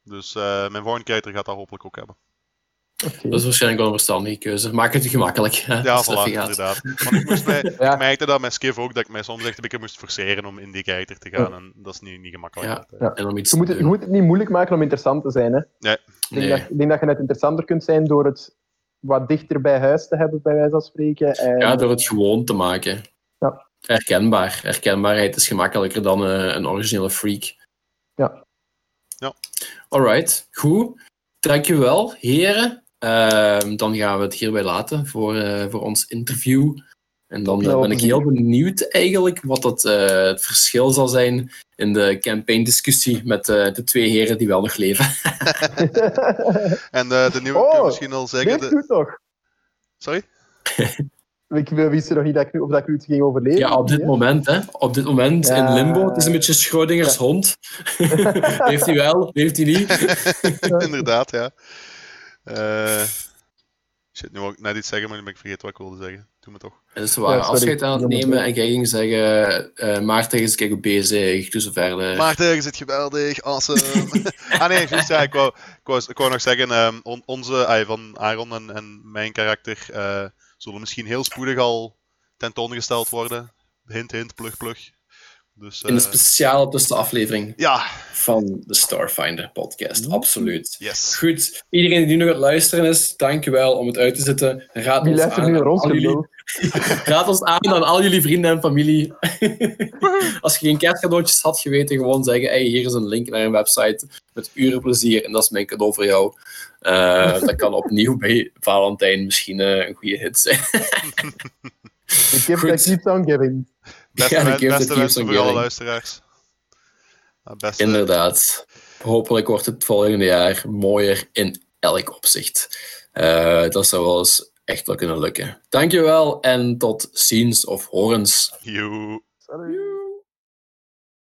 Dus eh, mijn volgende character gaat dat hopelijk ook hebben. oké. Dat is waarschijnlijk wel een verstandige keuze. Maak het gemakkelijk. hè, Ja, voilà, inderdaad. Want ik, moest mij, Ja. ik merkte dat met Skiff ook, dat ik mij soms echt een beetje moest forceren om in die character te gaan. En dat is nu niet gemakkelijk. Ja. Ja. En om iets Je moet, het, je doen. moet het niet moeilijk maken om interessant te zijn. Hè? Nee. Ik, denk Nee. dat, ik denk dat je net interessanter kunt zijn door het wat dichter bij huis te hebben, bij wijze van spreken. En, Ja, door het gewoon te maken. Ja. Herkenbaar. Herkenbaarheid is gemakkelijker dan eh, een originele freak. Ja. Ja. Alright, goed. Dankjewel, heren. Ehm, dan gaan we het hierbij laten voor, eh, voor ons interview. En dan eh, ben ik heel benieuwd eigenlijk wat dat, eh, het verschil zal zijn in de campaign-discussie met eh, de twee heren die wel nog leven. En eh, de nieuwe, Oh, kun je misschien al zeggen. De... Knut nog? Sorry? Ik wist nog niet dat Knut, of dat Knut ging overleven. Ja, op dit hè? moment, hè. Op dit moment Ja. in limbo. Het is een beetje Schrodingers hond. heeft hij wel, heeft hij niet. Inderdaad, ja. Eh shit, nu wou ik net iets zeggen, maar nu ben ik vergeten wat ik wilde zeggen. Doe me toch. Dus we waren Ja, sorry. afscheid aan het nemen en jij ging zeggen, eh Maarten is kijk op bezig, dus verder. Maarten, je zit geweldig, awesome. ah nee, juist, ja, ik wou, ik wou, ik wou nog zeggen, ehm, on- onze, ah, van Aaron en, en mijn karakter eh, zullen misschien heel spoedig al tentoongesteld worden. Hint, hint, plug, plug. Dus, in de eh, speciale tussenaflevering ja, van de Starfinder podcast, absoluut. yes. Goed, iedereen die nu nog aan het luisteren is, dankjewel om het uit te zetten. Raad ons aan nu aan jullie? Raad ons aan aan al jullie vrienden en familie. Als je geen kerstcadeautjes had geweten, gewoon zeggen: hey, hier is een link naar een website met uren plezier en dat is mijn cadeau voor jou. Eh, dat kan opnieuw bij Valentijn misschien eh, een goede hit zijn. The gift Goed. that keeps on giving. Beste, Ja, de beste keeps wensen on voor alle luisteraars. Nou, beste, Inderdaad. Hopelijk wordt het volgende jaar mooier in elk opzicht. Eh, dat zou wel eens echt wel kunnen lukken. Dankjewel en tot ziens of horens. you. Salut.